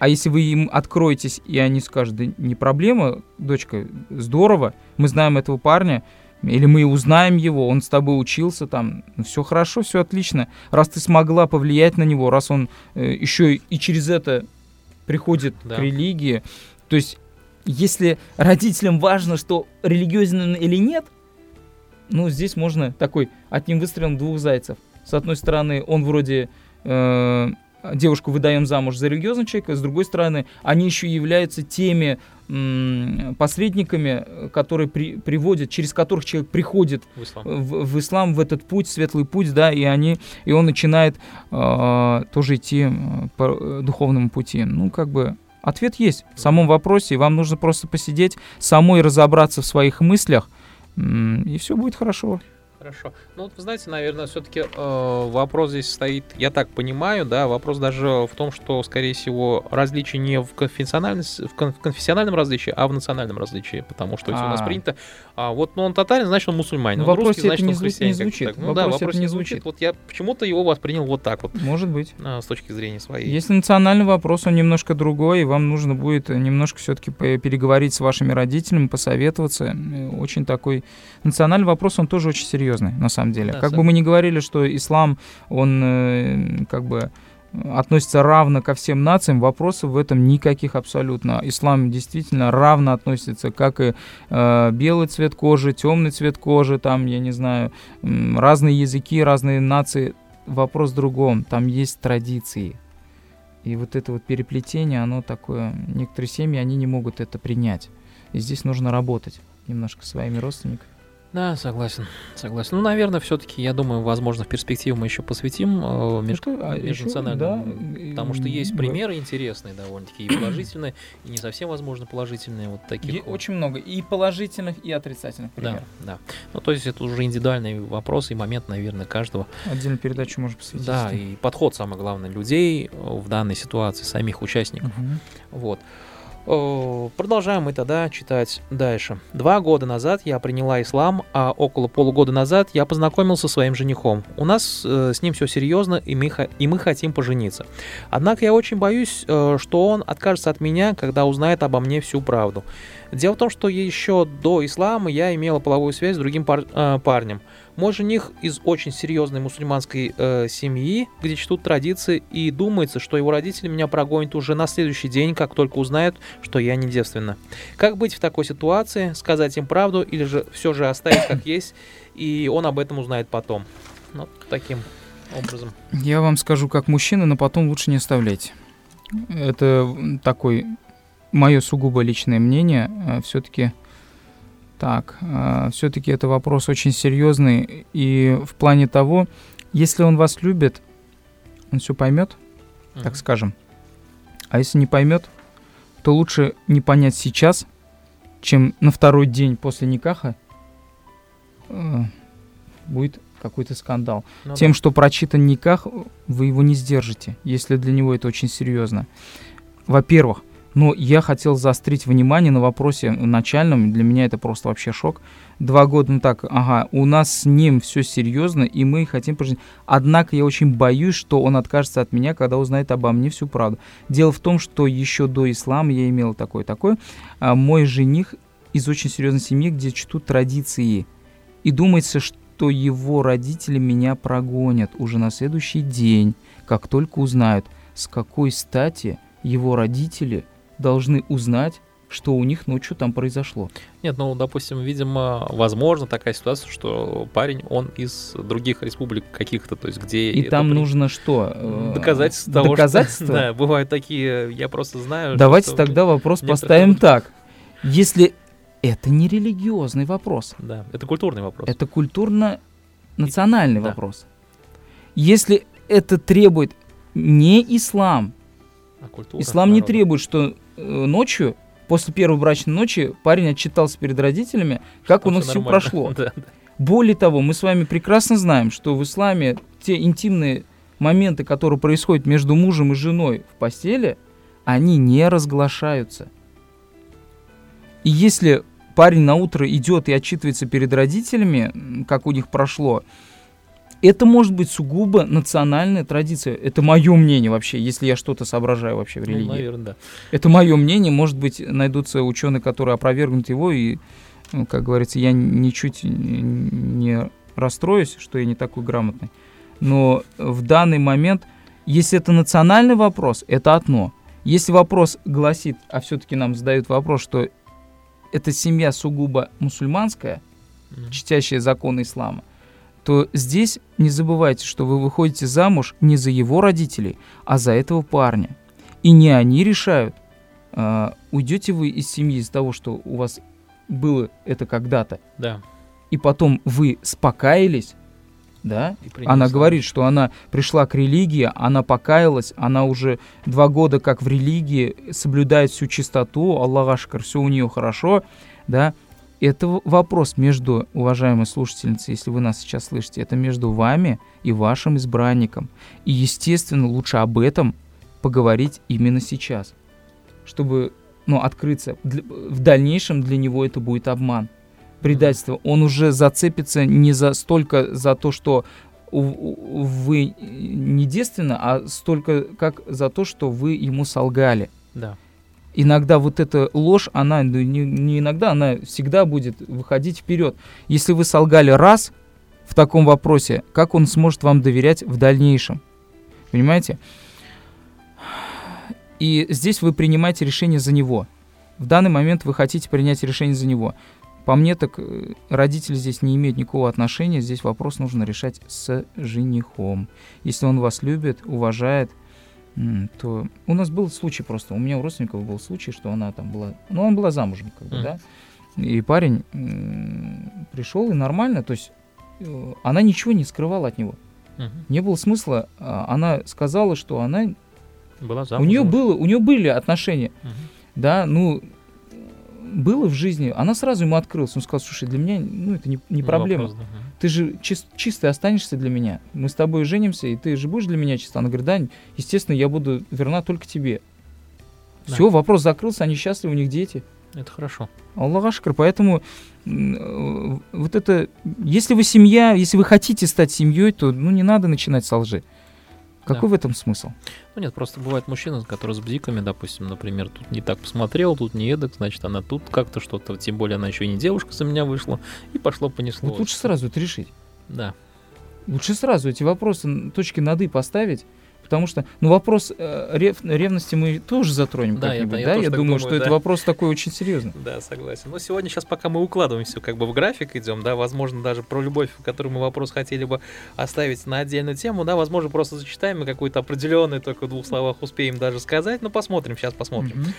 а если вы им откроетесь, и они скажут, да не проблема, дочка, здорово, мы знаем этого парня, или мы узнаем его, он с тобой учился там, ну, все хорошо, все отлично. Раз ты смогла повлиять на него, раз он э, еще и через это приходит да. к религии, то есть если родителям важно, что религиозен он или нет, ну здесь можно такой одним выстрелом двух зайцев. С одной стороны, он вроде э, девушку выдаем замуж за религиозного человека, с другой стороны, они еще являются теми посредниками, которые при, приводят, через которых человек приходит в ислам. В, в ислам, в этот путь, светлый путь, да, и они, и он начинает э, тоже идти по духовному пути. Ну, как бы ответ есть в самом вопросе, и вам нужно просто посидеть, самой разобраться в своих мыслях, и все будет хорошо. Хорошо. Ну, вот вы знаете, наверное, все-таки э, вопрос здесь стоит, я так понимаю, да, вопрос даже в том, что, скорее всего, различие не в, в конфессиональном различии, а в национальном различии, потому что а у нас принято, а, вот, ну, он татарин, значит, он мусульманин, он русский, значит, он христианин. Не звучит. Ну, да, вопрос не звучит. Вот я почему-то его воспринял вот так вот. Может быть. А, с точки зрения своей. Если национальный вопрос, он немножко другой, и вам нужно будет немножко все-таки переговорить с вашими родителями, посоветоваться. Э, очень такой... Национальный вопрос, он тоже очень серьезный, на самом деле. Да, как сам... бы мы ни говорили, что ислам, он э, как бы относится равно ко всем нациям, вопросов в этом никаких абсолютно. Ислам действительно равно относится, как и э, белый цвет кожи, темный цвет кожи, там, я не знаю, разные языки, разные нации. Вопрос в другом, там есть традиции. И вот это вот переплетение, оно такое, некоторые семьи, они не могут это принять. И здесь нужно работать немножко своими родственниками. Да, согласен, согласен. Ну, наверное, все-таки, я думаю, возможно, в перспективе мы еще посвятим э, меж... а межнациональному, да, потому что есть примеры интересные довольно-таки, и положительные, и не совсем, возможно, положительные вот таких. Вот. Очень много, и положительных, и отрицательных примеров. Да, да. Ну, то есть это уже индивидуальный вопрос и момент, наверное, каждого. Отдельную передачу можно посвятить. Да, и подход, самое главное, людей в данной ситуации, самих участников. Угу. Вот. Продолжаем мы тогда читать дальше. Два года назад я приняла ислам, а около полугода назад я познакомился со своим женихом. У нас э, с ним все серьезно, и мы, и мы хотим пожениться. Однако я очень боюсь, э, что он откажется от меня, когда узнает обо мне всю правду. Дело в том, что еще до ислама я имела половую связь с другим пар, э, парнем. Мой жених из очень серьезной мусульманской э, семьи, где чтут традиции, и думается, что его родители меня прогонят уже на следующий день, как только узнают, что я не девственна. Как быть в такой ситуации? Сказать им правду или же все же оставить как есть, и он об этом узнает потом? Ну, таким образом. Я вам скажу как мужчина, но потом лучше не оставлять. Это такой мое сугубо личное мнение. Э, Все-таки так, э, все-таки это вопрос очень серьезный. И в плане того, если он вас любит, он все поймет, uh-huh. так скажем. А если не поймет, то лучше не понять сейчас, чем на второй день после Никаха э, будет какой-то скандал. Ну, Тем, да. что прочитан Никах, вы его не сдержите, если для него это очень серьезно. Во-первых, но я хотел заострить внимание на вопросе начальном. Для меня это просто вообще шок. Два года, ну так, ага, у нас с ним все серьезно, и мы хотим пожить. Однако я очень боюсь, что он откажется от меня, когда узнает обо мне всю правду. Дело в том, что еще до ислама я имел такое-такое. А мой жених из очень серьезной семьи, где чтут традиции. И думается, что его родители меня прогонят уже на следующий день, как только узнают, с какой стати его родители – должны узнать, что у них ночью там произошло. Нет, ну, допустим, видимо, возможно такая ситуация, что парень, он из других республик каких-то, то есть где... И там при... нужно что? Э, доказательства того? Что, да, бывают такие, я просто знаю... Давайте что, тогда вопрос поставим так. Если это не религиозный вопрос. Да, это культурный вопрос. Это культурно-национальный да. вопрос. Если это требует не ислам, а культура, ислам народа. не требует, что ночью, после первой брачной ночи, парень отчитался перед родителями, как что у нас все прошло. да, да. Более того, мы с вами прекрасно знаем, что в исламе те интимные моменты, которые происходят между мужем и женой в постели, они не разглашаются. И если парень на утро идет и отчитывается перед родителями, как у них прошло, это может быть сугубо национальная традиция. Это мое мнение вообще, если я что-то соображаю вообще в ну, религии. Ну, наверное, да. Это мое мнение. Может быть, найдутся ученые, которые опровергнут его, и, ну, как говорится, я ничуть не расстроюсь, что я не такой грамотный. Но в данный момент, если это национальный вопрос, это одно. Если вопрос гласит, а все-таки нам задают вопрос, что эта семья сугубо мусульманская, mm-hmm. чтящая законы ислама, то здесь не забывайте, что вы выходите замуж не за его родителей, а за этого парня. И не они решают, э, уйдете вы из семьи из-за того, что у вас было это когда-то, да. и потом вы спокаялись, да? Она говорит, что она пришла к религии, она покаялась, она уже два года как в религии, соблюдает всю чистоту, Аллах Ашкар, все у нее хорошо, да? Это вопрос между, уважаемые слушательницы, если вы нас сейчас слышите, это между вами и вашим избранником. И, естественно, лучше об этом поговорить именно сейчас, чтобы ну, открыться. В дальнейшем для него это будет обман предательство, он уже зацепится не за столько за то, что вы не девственно, а столько как за то, что вы ему солгали. Да. Иногда вот эта ложь, она ну, не, не иногда, она всегда будет выходить вперед. Если вы солгали раз в таком вопросе, как он сможет вам доверять в дальнейшем? Понимаете? И здесь вы принимаете решение за него. В данный момент вы хотите принять решение за него. По мне, так э, родители здесь не имеют никакого отношения. Здесь вопрос нужно решать с женихом. Если он вас любит, уважает, то у нас был случай просто. У меня у родственников был случай, что она там была, ну, она была замужем, как бы, mm. да. И парень пришел и нормально, то есть э, она ничего не скрывала от него. Uh-huh. Не было смысла. А, она сказала, что она была замужем. У нее было, у нее были отношения, uh-huh. да, ну было в жизни, она сразу ему открылась. Он сказал, слушай, для меня ну, это не, не проблема. Вопрос, да. Ты же чист, чистый останешься для меня. Мы с тобой женимся, и ты же будешь для меня чиста. Она говорит, да, естественно, я буду верна только тебе. Да. Все, вопрос закрылся, они счастливы, у них дети. Это хорошо. Аллах Ашкар, поэтому э, вот это, если вы семья, если вы хотите стать семьей, то ну не надо начинать со лжи. Какой да. в этом смысл? Ну нет, просто бывают мужчины, которые с бзиками, допустим, например, тут не так посмотрел, тут не эдак, значит, она тут как-то что-то, тем более она еще и не девушка за меня вышла, и пошло понесло. Вот лучше сразу это решить. Да. Лучше сразу эти вопросы, точки над «и» поставить, Потому что, ну, вопрос э, рев, ревности мы тоже затронем да, как-нибудь, я, да? Я, я думаю, думаю, что да. это вопрос такой очень серьезный. Да, согласен. Но сегодня сейчас, пока мы укладываемся как бы в график идем, да, возможно, даже про любовь, которую мы вопрос хотели бы оставить на отдельную тему, да, возможно, просто зачитаем и какой-то определенный только в двух словах успеем даже сказать, но посмотрим, сейчас посмотрим. Mm-hmm.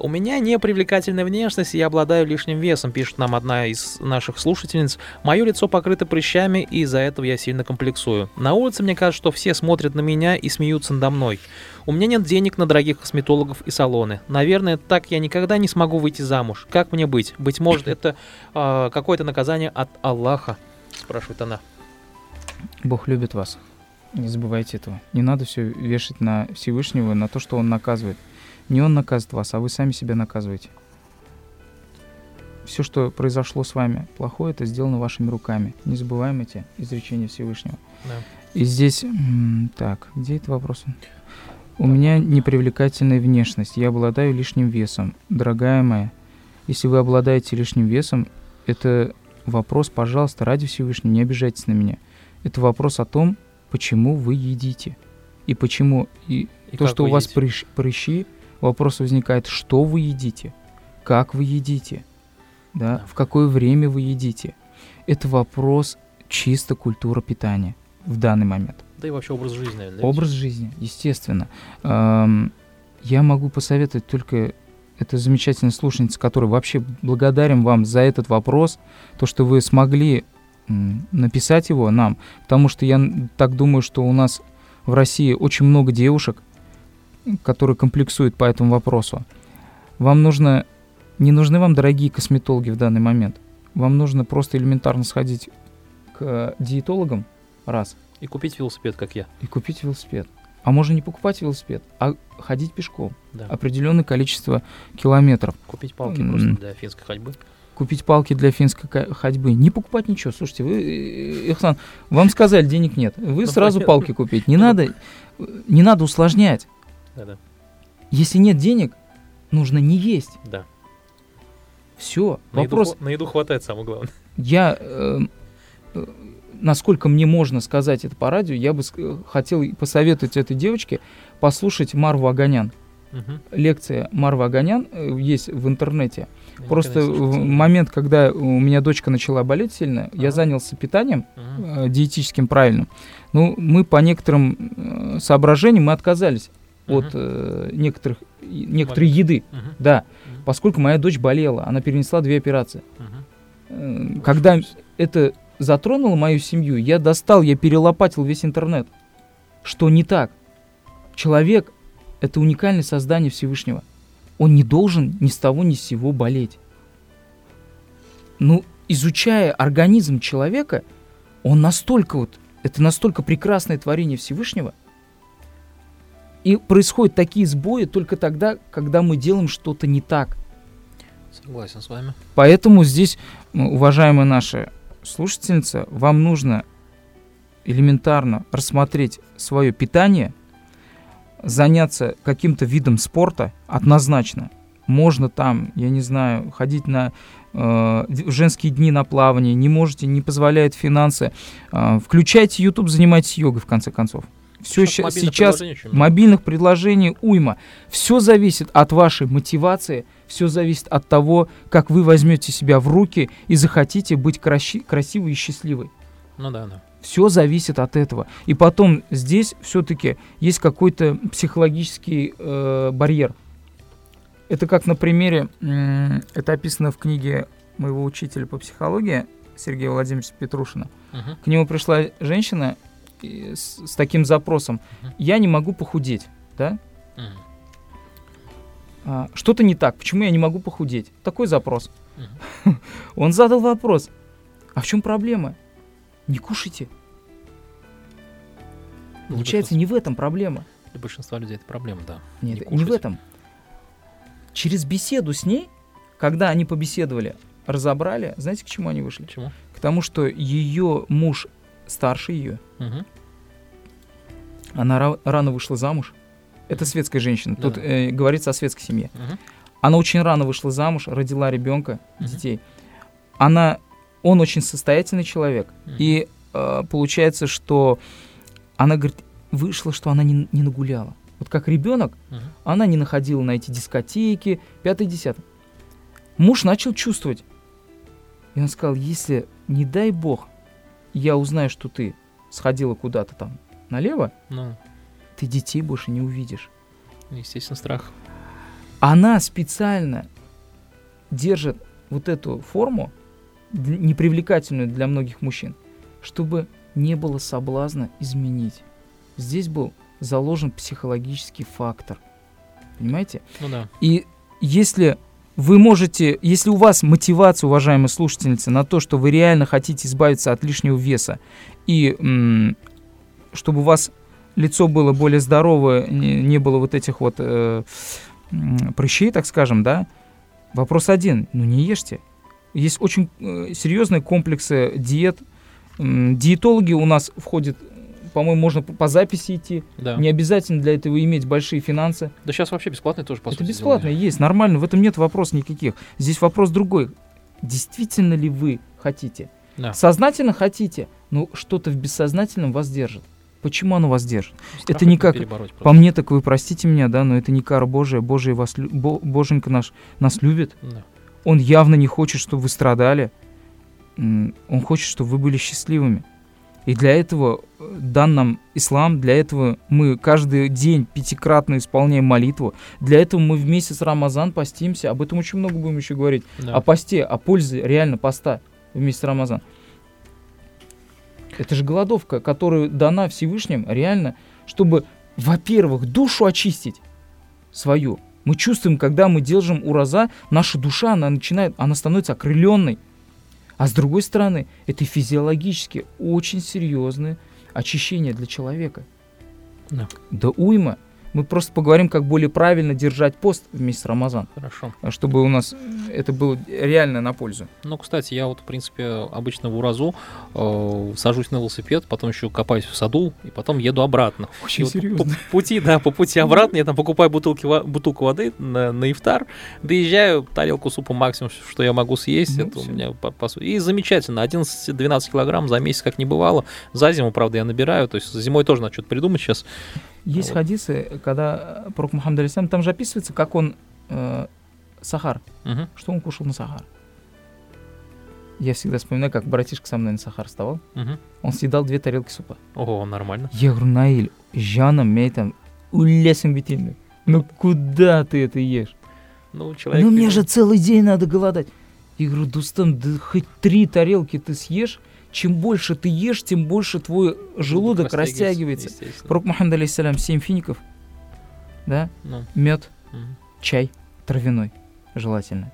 У меня не привлекательная внешность, и я обладаю лишним весом, пишет нам одна из наших слушательниц. Мое лицо покрыто прыщами, и из-за этого я сильно комплексую. На улице мне кажется, что все смотрят на меня и смеются надо мной. У меня нет денег на дорогих косметологов и салоны. Наверное, так я никогда не смогу выйти замуж. Как мне быть? Быть может, это э, какое-то наказание от Аллаха? Спрашивает она. Бог любит вас. Не забывайте этого. Не надо все вешать на Всевышнего, на то, что Он наказывает. Не он наказывает вас, а вы сами себя наказываете. Все, что произошло с вами плохое, это сделано вашими руками. Не забываем эти изречения Всевышнего. Да. И здесь, так, где это вопрос? У меня непривлекательная внешность, я обладаю лишним весом. Дорогая моя, если вы обладаете лишним весом, это вопрос, пожалуйста, ради Всевышнего, не обижайтесь на меня. Это вопрос о том, почему вы едите. И почему и, и то, что у вас прыщ, прыщи, вопрос возникает, что вы едите, как вы едите, да, в какое время вы едите. Это вопрос чисто культуры питания в данный момент. Да и вообще образ жизни, наверное. Образ жизни, естественно. Эм, я могу посоветовать только это замечательная слушательница, которая вообще благодарен вам за этот вопрос, то, что вы смогли написать его нам, потому что я так думаю, что у нас в России очень много девушек, которые комплексуют по этому вопросу. Вам нужно, не нужны вам дорогие косметологи в данный момент. Вам нужно просто элементарно сходить к диетологам, раз. И купить велосипед, как я. И купить велосипед. А можно не покупать велосипед, а ходить пешком. Да. Определенное количество километров. Купить палки mm. просто для финской ходьбы. Купить палки для финской ходьбы. Не покупать ничего. Слушайте, вы, э, Ихсан, вам сказали, денег нет. Вы ну, сразу палки купить. Не надо, не надо усложнять. Да-да. Если нет денег, нужно не есть. Да. Все. На вопрос. Еду, на еду хватает, самое главное. Я э, э, насколько мне можно сказать это по радио, я бы хотел посоветовать этой девочке послушать Марву Аганян. Угу. Лекция Марва Аганян э, есть в интернете. Я Просто в момент, когда у меня дочка начала болеть сильно, ага. я занялся питанием ага. э, диетическим правильным. Ну, мы по некоторым э, соображениям мы отказались от э, некоторых некоторой еды, ага. да, ага. поскольку моя дочь болела, она перенесла две операции. Э, когда это затронуло мою семью, я достал, я перелопатил весь интернет. Что не так? Человек — это уникальное создание Всевышнего. Он не должен ни с того ни с сего болеть. Ну, изучая организм человека, он настолько вот, это настолько прекрасное творение Всевышнего, и происходят такие сбои только тогда, когда мы делаем что-то не так. Согласен с вами. Поэтому здесь, уважаемые наши слушательница, вам нужно элементарно рассмотреть свое питание, заняться каким-то видом спорта однозначно. Можно там, я не знаю, ходить на э, женские дни на плавание, не можете, не позволяют финансы. Э, включайте YouTube, занимайтесь йогой в конце концов. Все сейчас, мобильных сейчас предложений, мобильных предложений уйма. Все зависит от вашей мотивации – все зависит от того, как вы возьмете себя в руки и захотите быть краси- красивой и счастливой. Ну да, да. Все зависит от этого. И потом здесь все-таки есть какой-то психологический э, барьер. Это как на примере, э, это описано в книге моего учителя по психологии Сергея Владимировича Петрушина. Uh-huh. К нему пришла женщина с, с таким запросом: uh-huh. я не могу похудеть, да? Uh-huh а, что-то не так, почему я не могу похудеть? Такой запрос. Угу. Он задал вопрос, а в чем проблема? Не кушайте. Ну, Получается, не в этом проблема. Для большинства людей это проблема, да. Нет, не, не в этом. Через беседу с ней, когда они побеседовали, разобрали, знаете, к чему они вышли? К чему? К тому, что ее муж старше ее. Угу. Она рано вышла замуж. Это светская женщина. Да. Тут э, говорится о светской семье. Угу. Она очень рано вышла замуж, родила ребенка, угу. детей. Она, он очень состоятельный человек. Угу. И э, получается, что она говорит, вышла, что она не, не нагуляла. Вот как ребенок, угу. она не находила на эти дискотеки, пятый, десятый. Муж начал чувствовать. И он сказал, если, не дай бог, я узнаю, что ты сходила куда-то там налево, ну ты детей больше не увидишь. Естественно, страх. Она специально держит вот эту форму, непривлекательную для многих мужчин, чтобы не было соблазна изменить. Здесь был заложен психологический фактор. Понимаете? Ну да. И если вы можете, если у вас мотивация, уважаемые слушательницы, на то, что вы реально хотите избавиться от лишнего веса, и м- чтобы у вас лицо было более здоровое, не, не было вот этих вот э, прыщей, так скажем, да, вопрос один, ну не ешьте. Есть очень э, серьезные комплексы диет. Диетологи у нас входят по-моему, можно по записи идти. Да. Не обязательно для этого иметь большие финансы. Да сейчас вообще бесплатные тоже, по Это сути бесплатно есть, нормально, в этом нет вопросов никаких. Здесь вопрос другой. Действительно ли вы хотите? Да. Сознательно хотите, но что-то в бессознательном вас держит. Почему оно вас держит? Страх это не как, по мне, так вы простите меня, да, но это не кара Божия. Божий вас, Боженька наш нас любит. Да. Он явно не хочет, чтобы вы страдали. Он хочет, чтобы вы были счастливыми. И для этого э, дан нам ислам, для этого мы каждый день пятикратно исполняем молитву. Для этого мы в месяц Рамазан постимся. Об этом очень много будем еще говорить. Да. О посте, о пользе реально поста в месяц Рамазан. Это же голодовка, которая дана Всевышним реально, чтобы, во-первых, душу очистить свою. Мы чувствуем, когда мы держим ураза, наша душа, она начинает, она становится окрыленной. А с другой стороны, это физиологически очень серьезное очищение для человека. Да. Да уйма. Мы просто поговорим, как более правильно держать пост в месяц Рамазан, Хорошо. чтобы у нас это было реально на пользу. Ну, кстати, я вот, в принципе, обычно в Уразу э, сажусь на велосипед, потом еще копаюсь в саду, и потом еду обратно. Очень И вот серьезно. По, по пути, да, по пути обратно я там покупаю бутылки, бутылку воды на, на ифтар, доезжаю, тарелку супа максимум, что я могу съесть, Ну, это у всё. меня по, по сути. И замечательно, 11-12 килограмм за месяц как не бывало. За зиму, правда, я набираю, то есть зимой тоже надо что-то придумать сейчас. Есть Вот. хадисы, когда э, пророк Мухаммад алейхиссалям, там же описывается, как он э, сахар, Мгм, что он кушал на сахар. Я всегда вспоминаю, как братишка со мной на сахар вставал, мгм. он съедал две тарелки супа. Ого, нормально. Я говорю, Наиль, жаным, мен там, улесім бетельный. Ну куда ты это ешь? Ну, человек... ну мне же целый день надо голодать. Я говорю, Дустам, да хоть три тарелки ты съешь, чем больше ты ешь, тем больше твой желудок растягивается. Пророк Мухаммад алейхиссалям, семь фиников, да, Ну, мед, мгм. чай травяной, желательно.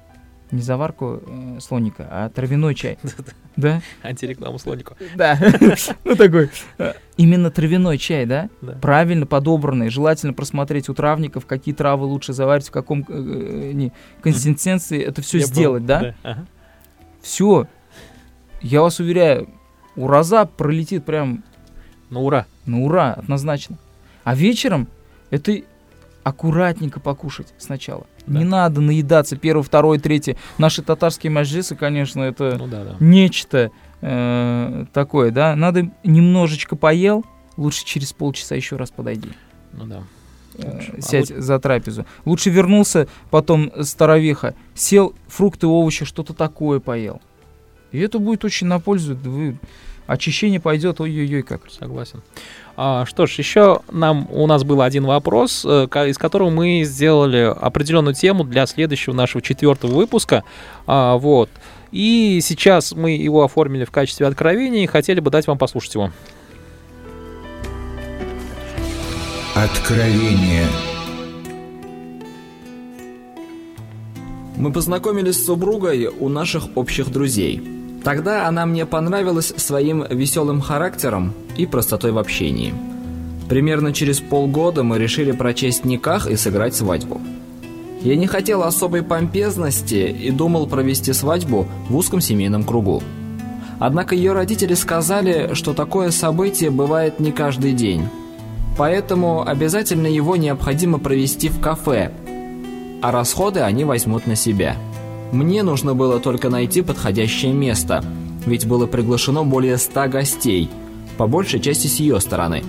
Не заварку э, слоника, а травяной чай. Да? Антирекламу слонику. Да. Ну такой. э, Именно травяной чай, да? Правильно подобранный. Желательно просмотреть у травников, какие травы лучше заварить, в каком э, э, консистенции это все сделать, да? Все. Я вас уверяю, ураза пролетит прям Ну, ура. на ура, однозначно. А вечером это аккуратненько покушать сначала. Да. Не надо наедаться первое, второе, третье. Наши татарские маджисы, конечно, это Ну да, да. нечто э, такое, да. Надо немножечко поел, лучше через полчаса еще раз подойди. Ну да. э, Лучше. А сядь за трапезу. Лучше вернулся потом с таравиха, сел, фрукты, овощи, что-то такое поел. И это будет очень на пользу. Вы... Очищение пойдет, ой-ой-ой, как. Согласен. А, что ж, еще нам у нас был один вопрос, э, из которого мы сделали определенную тему для следующего нашего четвертого выпуска. А, вот. И сейчас мы его оформили в качестве откровения и хотели бы дать вам послушать его. Откровение. Мы познакомились с супругой у наших общих друзей. Тогда она мне понравилась своим веселым характером и простотой в общении. Примерно через полгода мы решили прочесть никах и сыграть свадьбу. Я не хотел особой помпезности и думал провести свадьбу в узком семейном кругу. Однако ее родители сказали, что такое событие бывает не каждый день. Поэтому обязательно его необходимо провести в кафе, а расходы они возьмут на себя. Мне нужно было только найти подходящее место, ведь было приглашено более ста гостей, по большей части с ее стороны.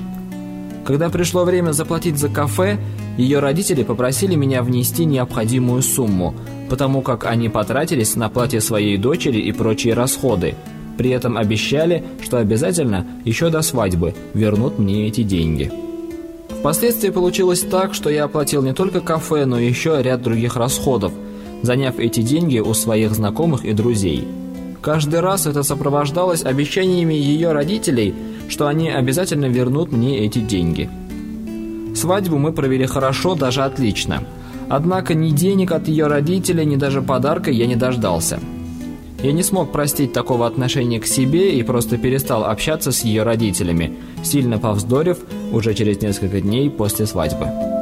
Когда пришло время заплатить за кафе, ее родители попросили меня внести необходимую сумму, потому как они потратились на платье своей дочери и прочие расходы. При этом обещали, что обязательно еще до свадьбы вернут мне эти деньги. Впоследствии получилось так, что я оплатил не только кафе, но еще ряд других расходов, заняв эти деньги у своих знакомых и друзей. Каждый раз это сопровождалось обещаниями ее родителей, что они обязательно вернут мне эти деньги. Свадьбу мы провели хорошо, даже отлично. Однако ни денег от ее родителей, ни даже подарка я не дождался. Я не смог простить такого отношения к себе и просто перестал общаться с ее родителями, сильно повздорив уже через несколько дней после свадьбы.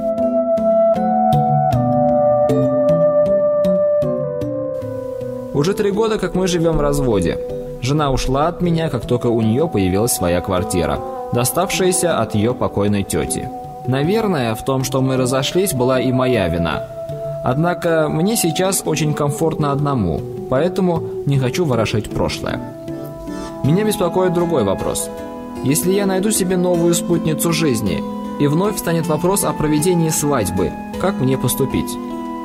Уже три года, как мы живем в разводе. Жена ушла от меня, как только у нее появилась своя квартира, доставшаяся от ее покойной тети. Наверное, в том, что мы разошлись, была и моя вина. Однако мне сейчас очень комфортно одному, поэтому не хочу ворошить прошлое. Меня беспокоит другой вопрос. Если я найду себе новую спутницу жизни, и вновь встанет вопрос о проведении свадьбы, как мне поступить?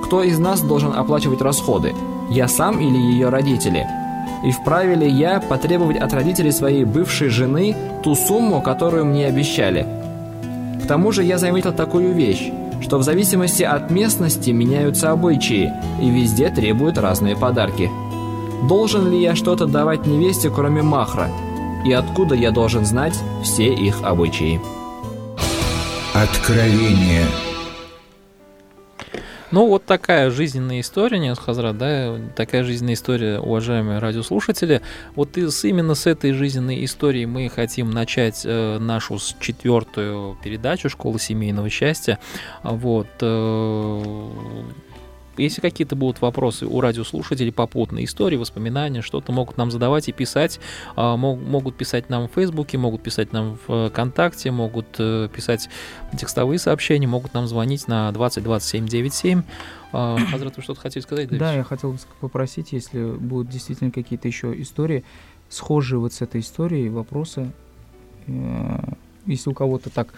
Кто из нас должен оплачивать расходы? Я сам или ее родители? И вправе ли я потребовать от родителей своей бывшей жены ту сумму, которую мне обещали? К тому же я заметил такую вещь, что в зависимости от местности меняются обычаи и везде требуют разные подарки. Должен ли я что-то давать невесте, кроме махра? И откуда я должен знать все их обычаи? Откровение. Ну, вот такая жизненная история, не Хазрат, да, такая жизненная история, уважаемые радиослушатели. Вот из, именно с этой жизненной истории мы хотим начать э, нашу четвертую передачу «Школа семейного счастья». Вот. Э, если какие-то будут вопросы у радиослушателей попутные истории, воспоминания, что-то могут нам задавать и писать. А, могут писать нам в Фейсбуке, могут писать нам в ВКонтакте, могут э, писать текстовые сообщения, могут нам звонить на 20 27 97. Хазрат, вы что-то хотели сказать? Да, я хотел бы попросить, если будут действительно какие-то еще истории, схожие вот с этой историей, вопросы, э, если у кого-то так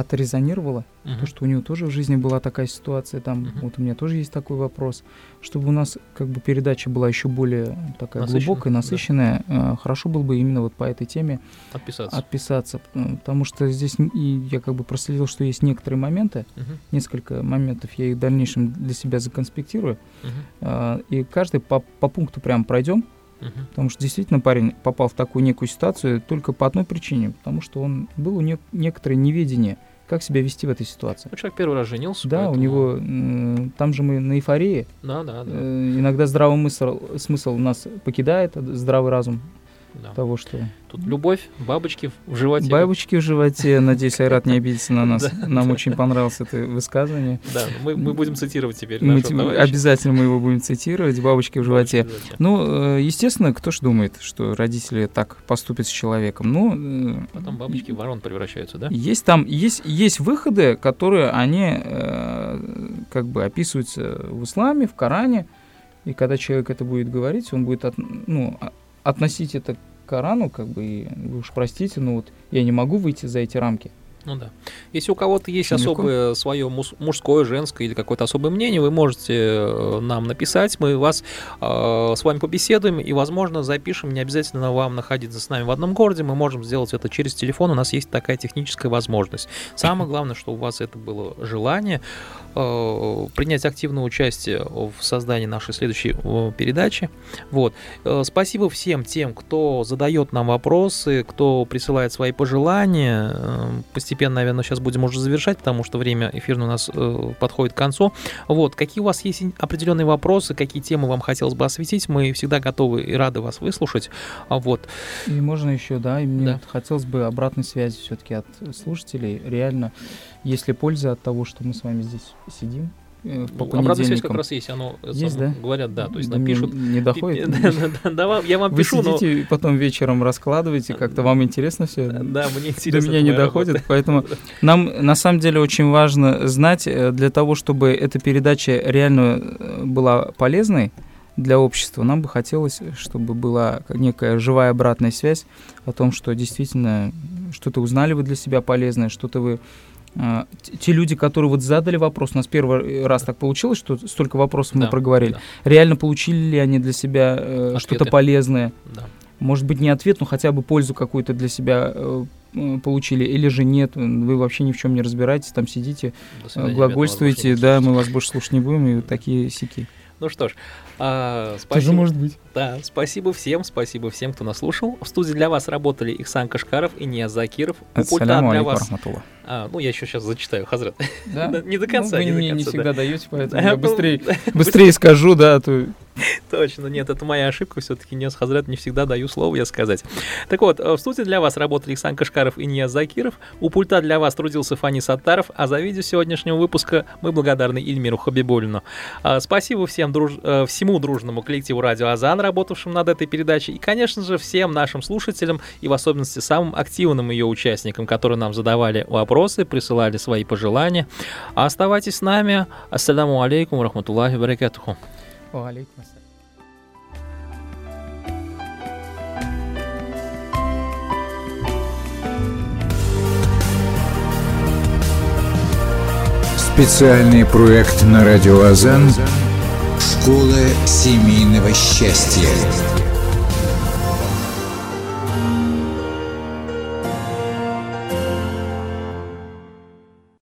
отрезонировало, uh-huh. то, что у него тоже в жизни была такая ситуация, там, uh-huh. вот у меня тоже есть такой вопрос, чтобы у нас как бы передача была еще более такая Насыщенная, глубокая, насыщенная, да. Э, хорошо было бы именно вот по этой теме отписаться. отписаться, потому что здесь и я как бы проследил, что есть некоторые моменты, uh-huh. несколько моментов, я их в дальнейшем для себя законспектирую, uh-huh. и каждый по, по пункту прям пройдем, Угу. Потому что действительно парень попал в такую некую ситуацию только по одной причине, потому что он был у не, некоторое неведение как себя вести в этой ситуации. Ну, человек первый раз женился. Да, поэтому... у него, там же мы на эйфории. Да, да, да. Э, иногда здравый смысл, смысл нас покидает, здравый разум да. того, что... Тут любовь, бабочки в животе. Бабочки в животе. Надеюсь, Айрат не обидится на нас. Нам очень понравилось это высказывание. Да, мы, мы будем цитировать теперь мы, Обязательно мы его будем цитировать. Бабочки в животе. Ну, э, естественно, кто же думает, что родители так поступят с человеком? Ну, э, Потом бабочки в ворон превращаются, да? Есть там, есть, есть выходы, которые они э, как бы описываются в исламе, в Коране. И когда человек это будет говорить, он будет от, ну, относить это к Корану, как бы, и уж простите, но вот я не могу выйти за эти рамки. Ну да. Если у кого-то есть Легко. особое свое мужское, женское или какое-то особое мнение, вы можете э, нам написать, мы вас э, с вами побеседуем и, возможно, запишем. Не обязательно вам находиться с нами в одном городе, мы можем сделать это через телефон, у нас есть такая техническая возможность. Самое главное, что у вас это было желание э, принять активное участие в создании нашей следующей э, передачи. Вот. Э, спасибо всем тем, кто задает нам вопросы, кто присылает свои пожелания. Э, постепенно, наверное, сейчас будем уже завершать, потому что время эфирное у нас э, подходит к концу. Вот, какие у вас есть определенные вопросы, какие темы вам хотелось бы осветить, мы всегда готовы и рады вас выслушать. А Вот. И можно еще, да, и мне да. хотелось бы обратной связи все-таки от слушателей. Реально, есть ли польза от того, что мы с вами здесь сидим? Э, по Обратная связь как раз есть, оно есть, да? говорят, да, то есть напишут. Не, не доходит? Да, я вам пишу, Вы сидите, потом вечером раскладываете, как-то вам интересно все? Да, мне интересно. До меня не доходит, поэтому нам на самом деле очень важно знать, э, для того, чтобы эта передача реально э, была полезной, для общества. Нам бы хотелось, чтобы была некая живая обратная связь о том, что действительно что-то узнали вы для себя полезное, что-то вы а, те люди, которые вот задали вопрос, у нас первый раз так получилось, что столько вопросов да, мы проговорили, да. реально получили ли они для себя э, что-то полезное? Да. Может быть, не ответ, но хотя бы пользу какую-то для себя э, получили, или же нет, вы вообще ни в чем не разбираетесь, там сидите, свидания, глагольствуете, да, мы вас больше слушать не будем, и такие сики. Ну что ж, а, спасибо. Тоже может быть. Да, спасибо всем, спасибо всем, кто нас слушал. В студии для вас работали Ихсан Кашкаров и Ния Закиров. У пульта для вас. А, ну, я еще сейчас зачитаю, Хазрат. Да? не до конца, ну, вы не, не, до конца, не всегда даете, поэтому я быстрее, быстрее скажу, да, а то... Точно, нет, это моя ошибка, все-таки Ниаз Хазрат не всегда даю слово я сказать. Так вот, в студии для вас работали Ихсан Кашкаров и Ниаз Закиров. У пульта для вас трудился Фани Саттаров, а за видео сегодняшнего выпуска мы благодарны Ильмиру Хабибулину. А, спасибо всем друж... Э, всему дружному коллективу Радио Азан, работавшим над этой передачей, и, конечно же, всем нашим слушателям и в особенности самым активным ее участникам, которые нам задавали вопросы, присылали свои пожелания. А оставайтесь с нами. Ассаляму алейкум, рахматуллахи, баракатуху. Специальный проект на радио Азан «Школа семейного счастья».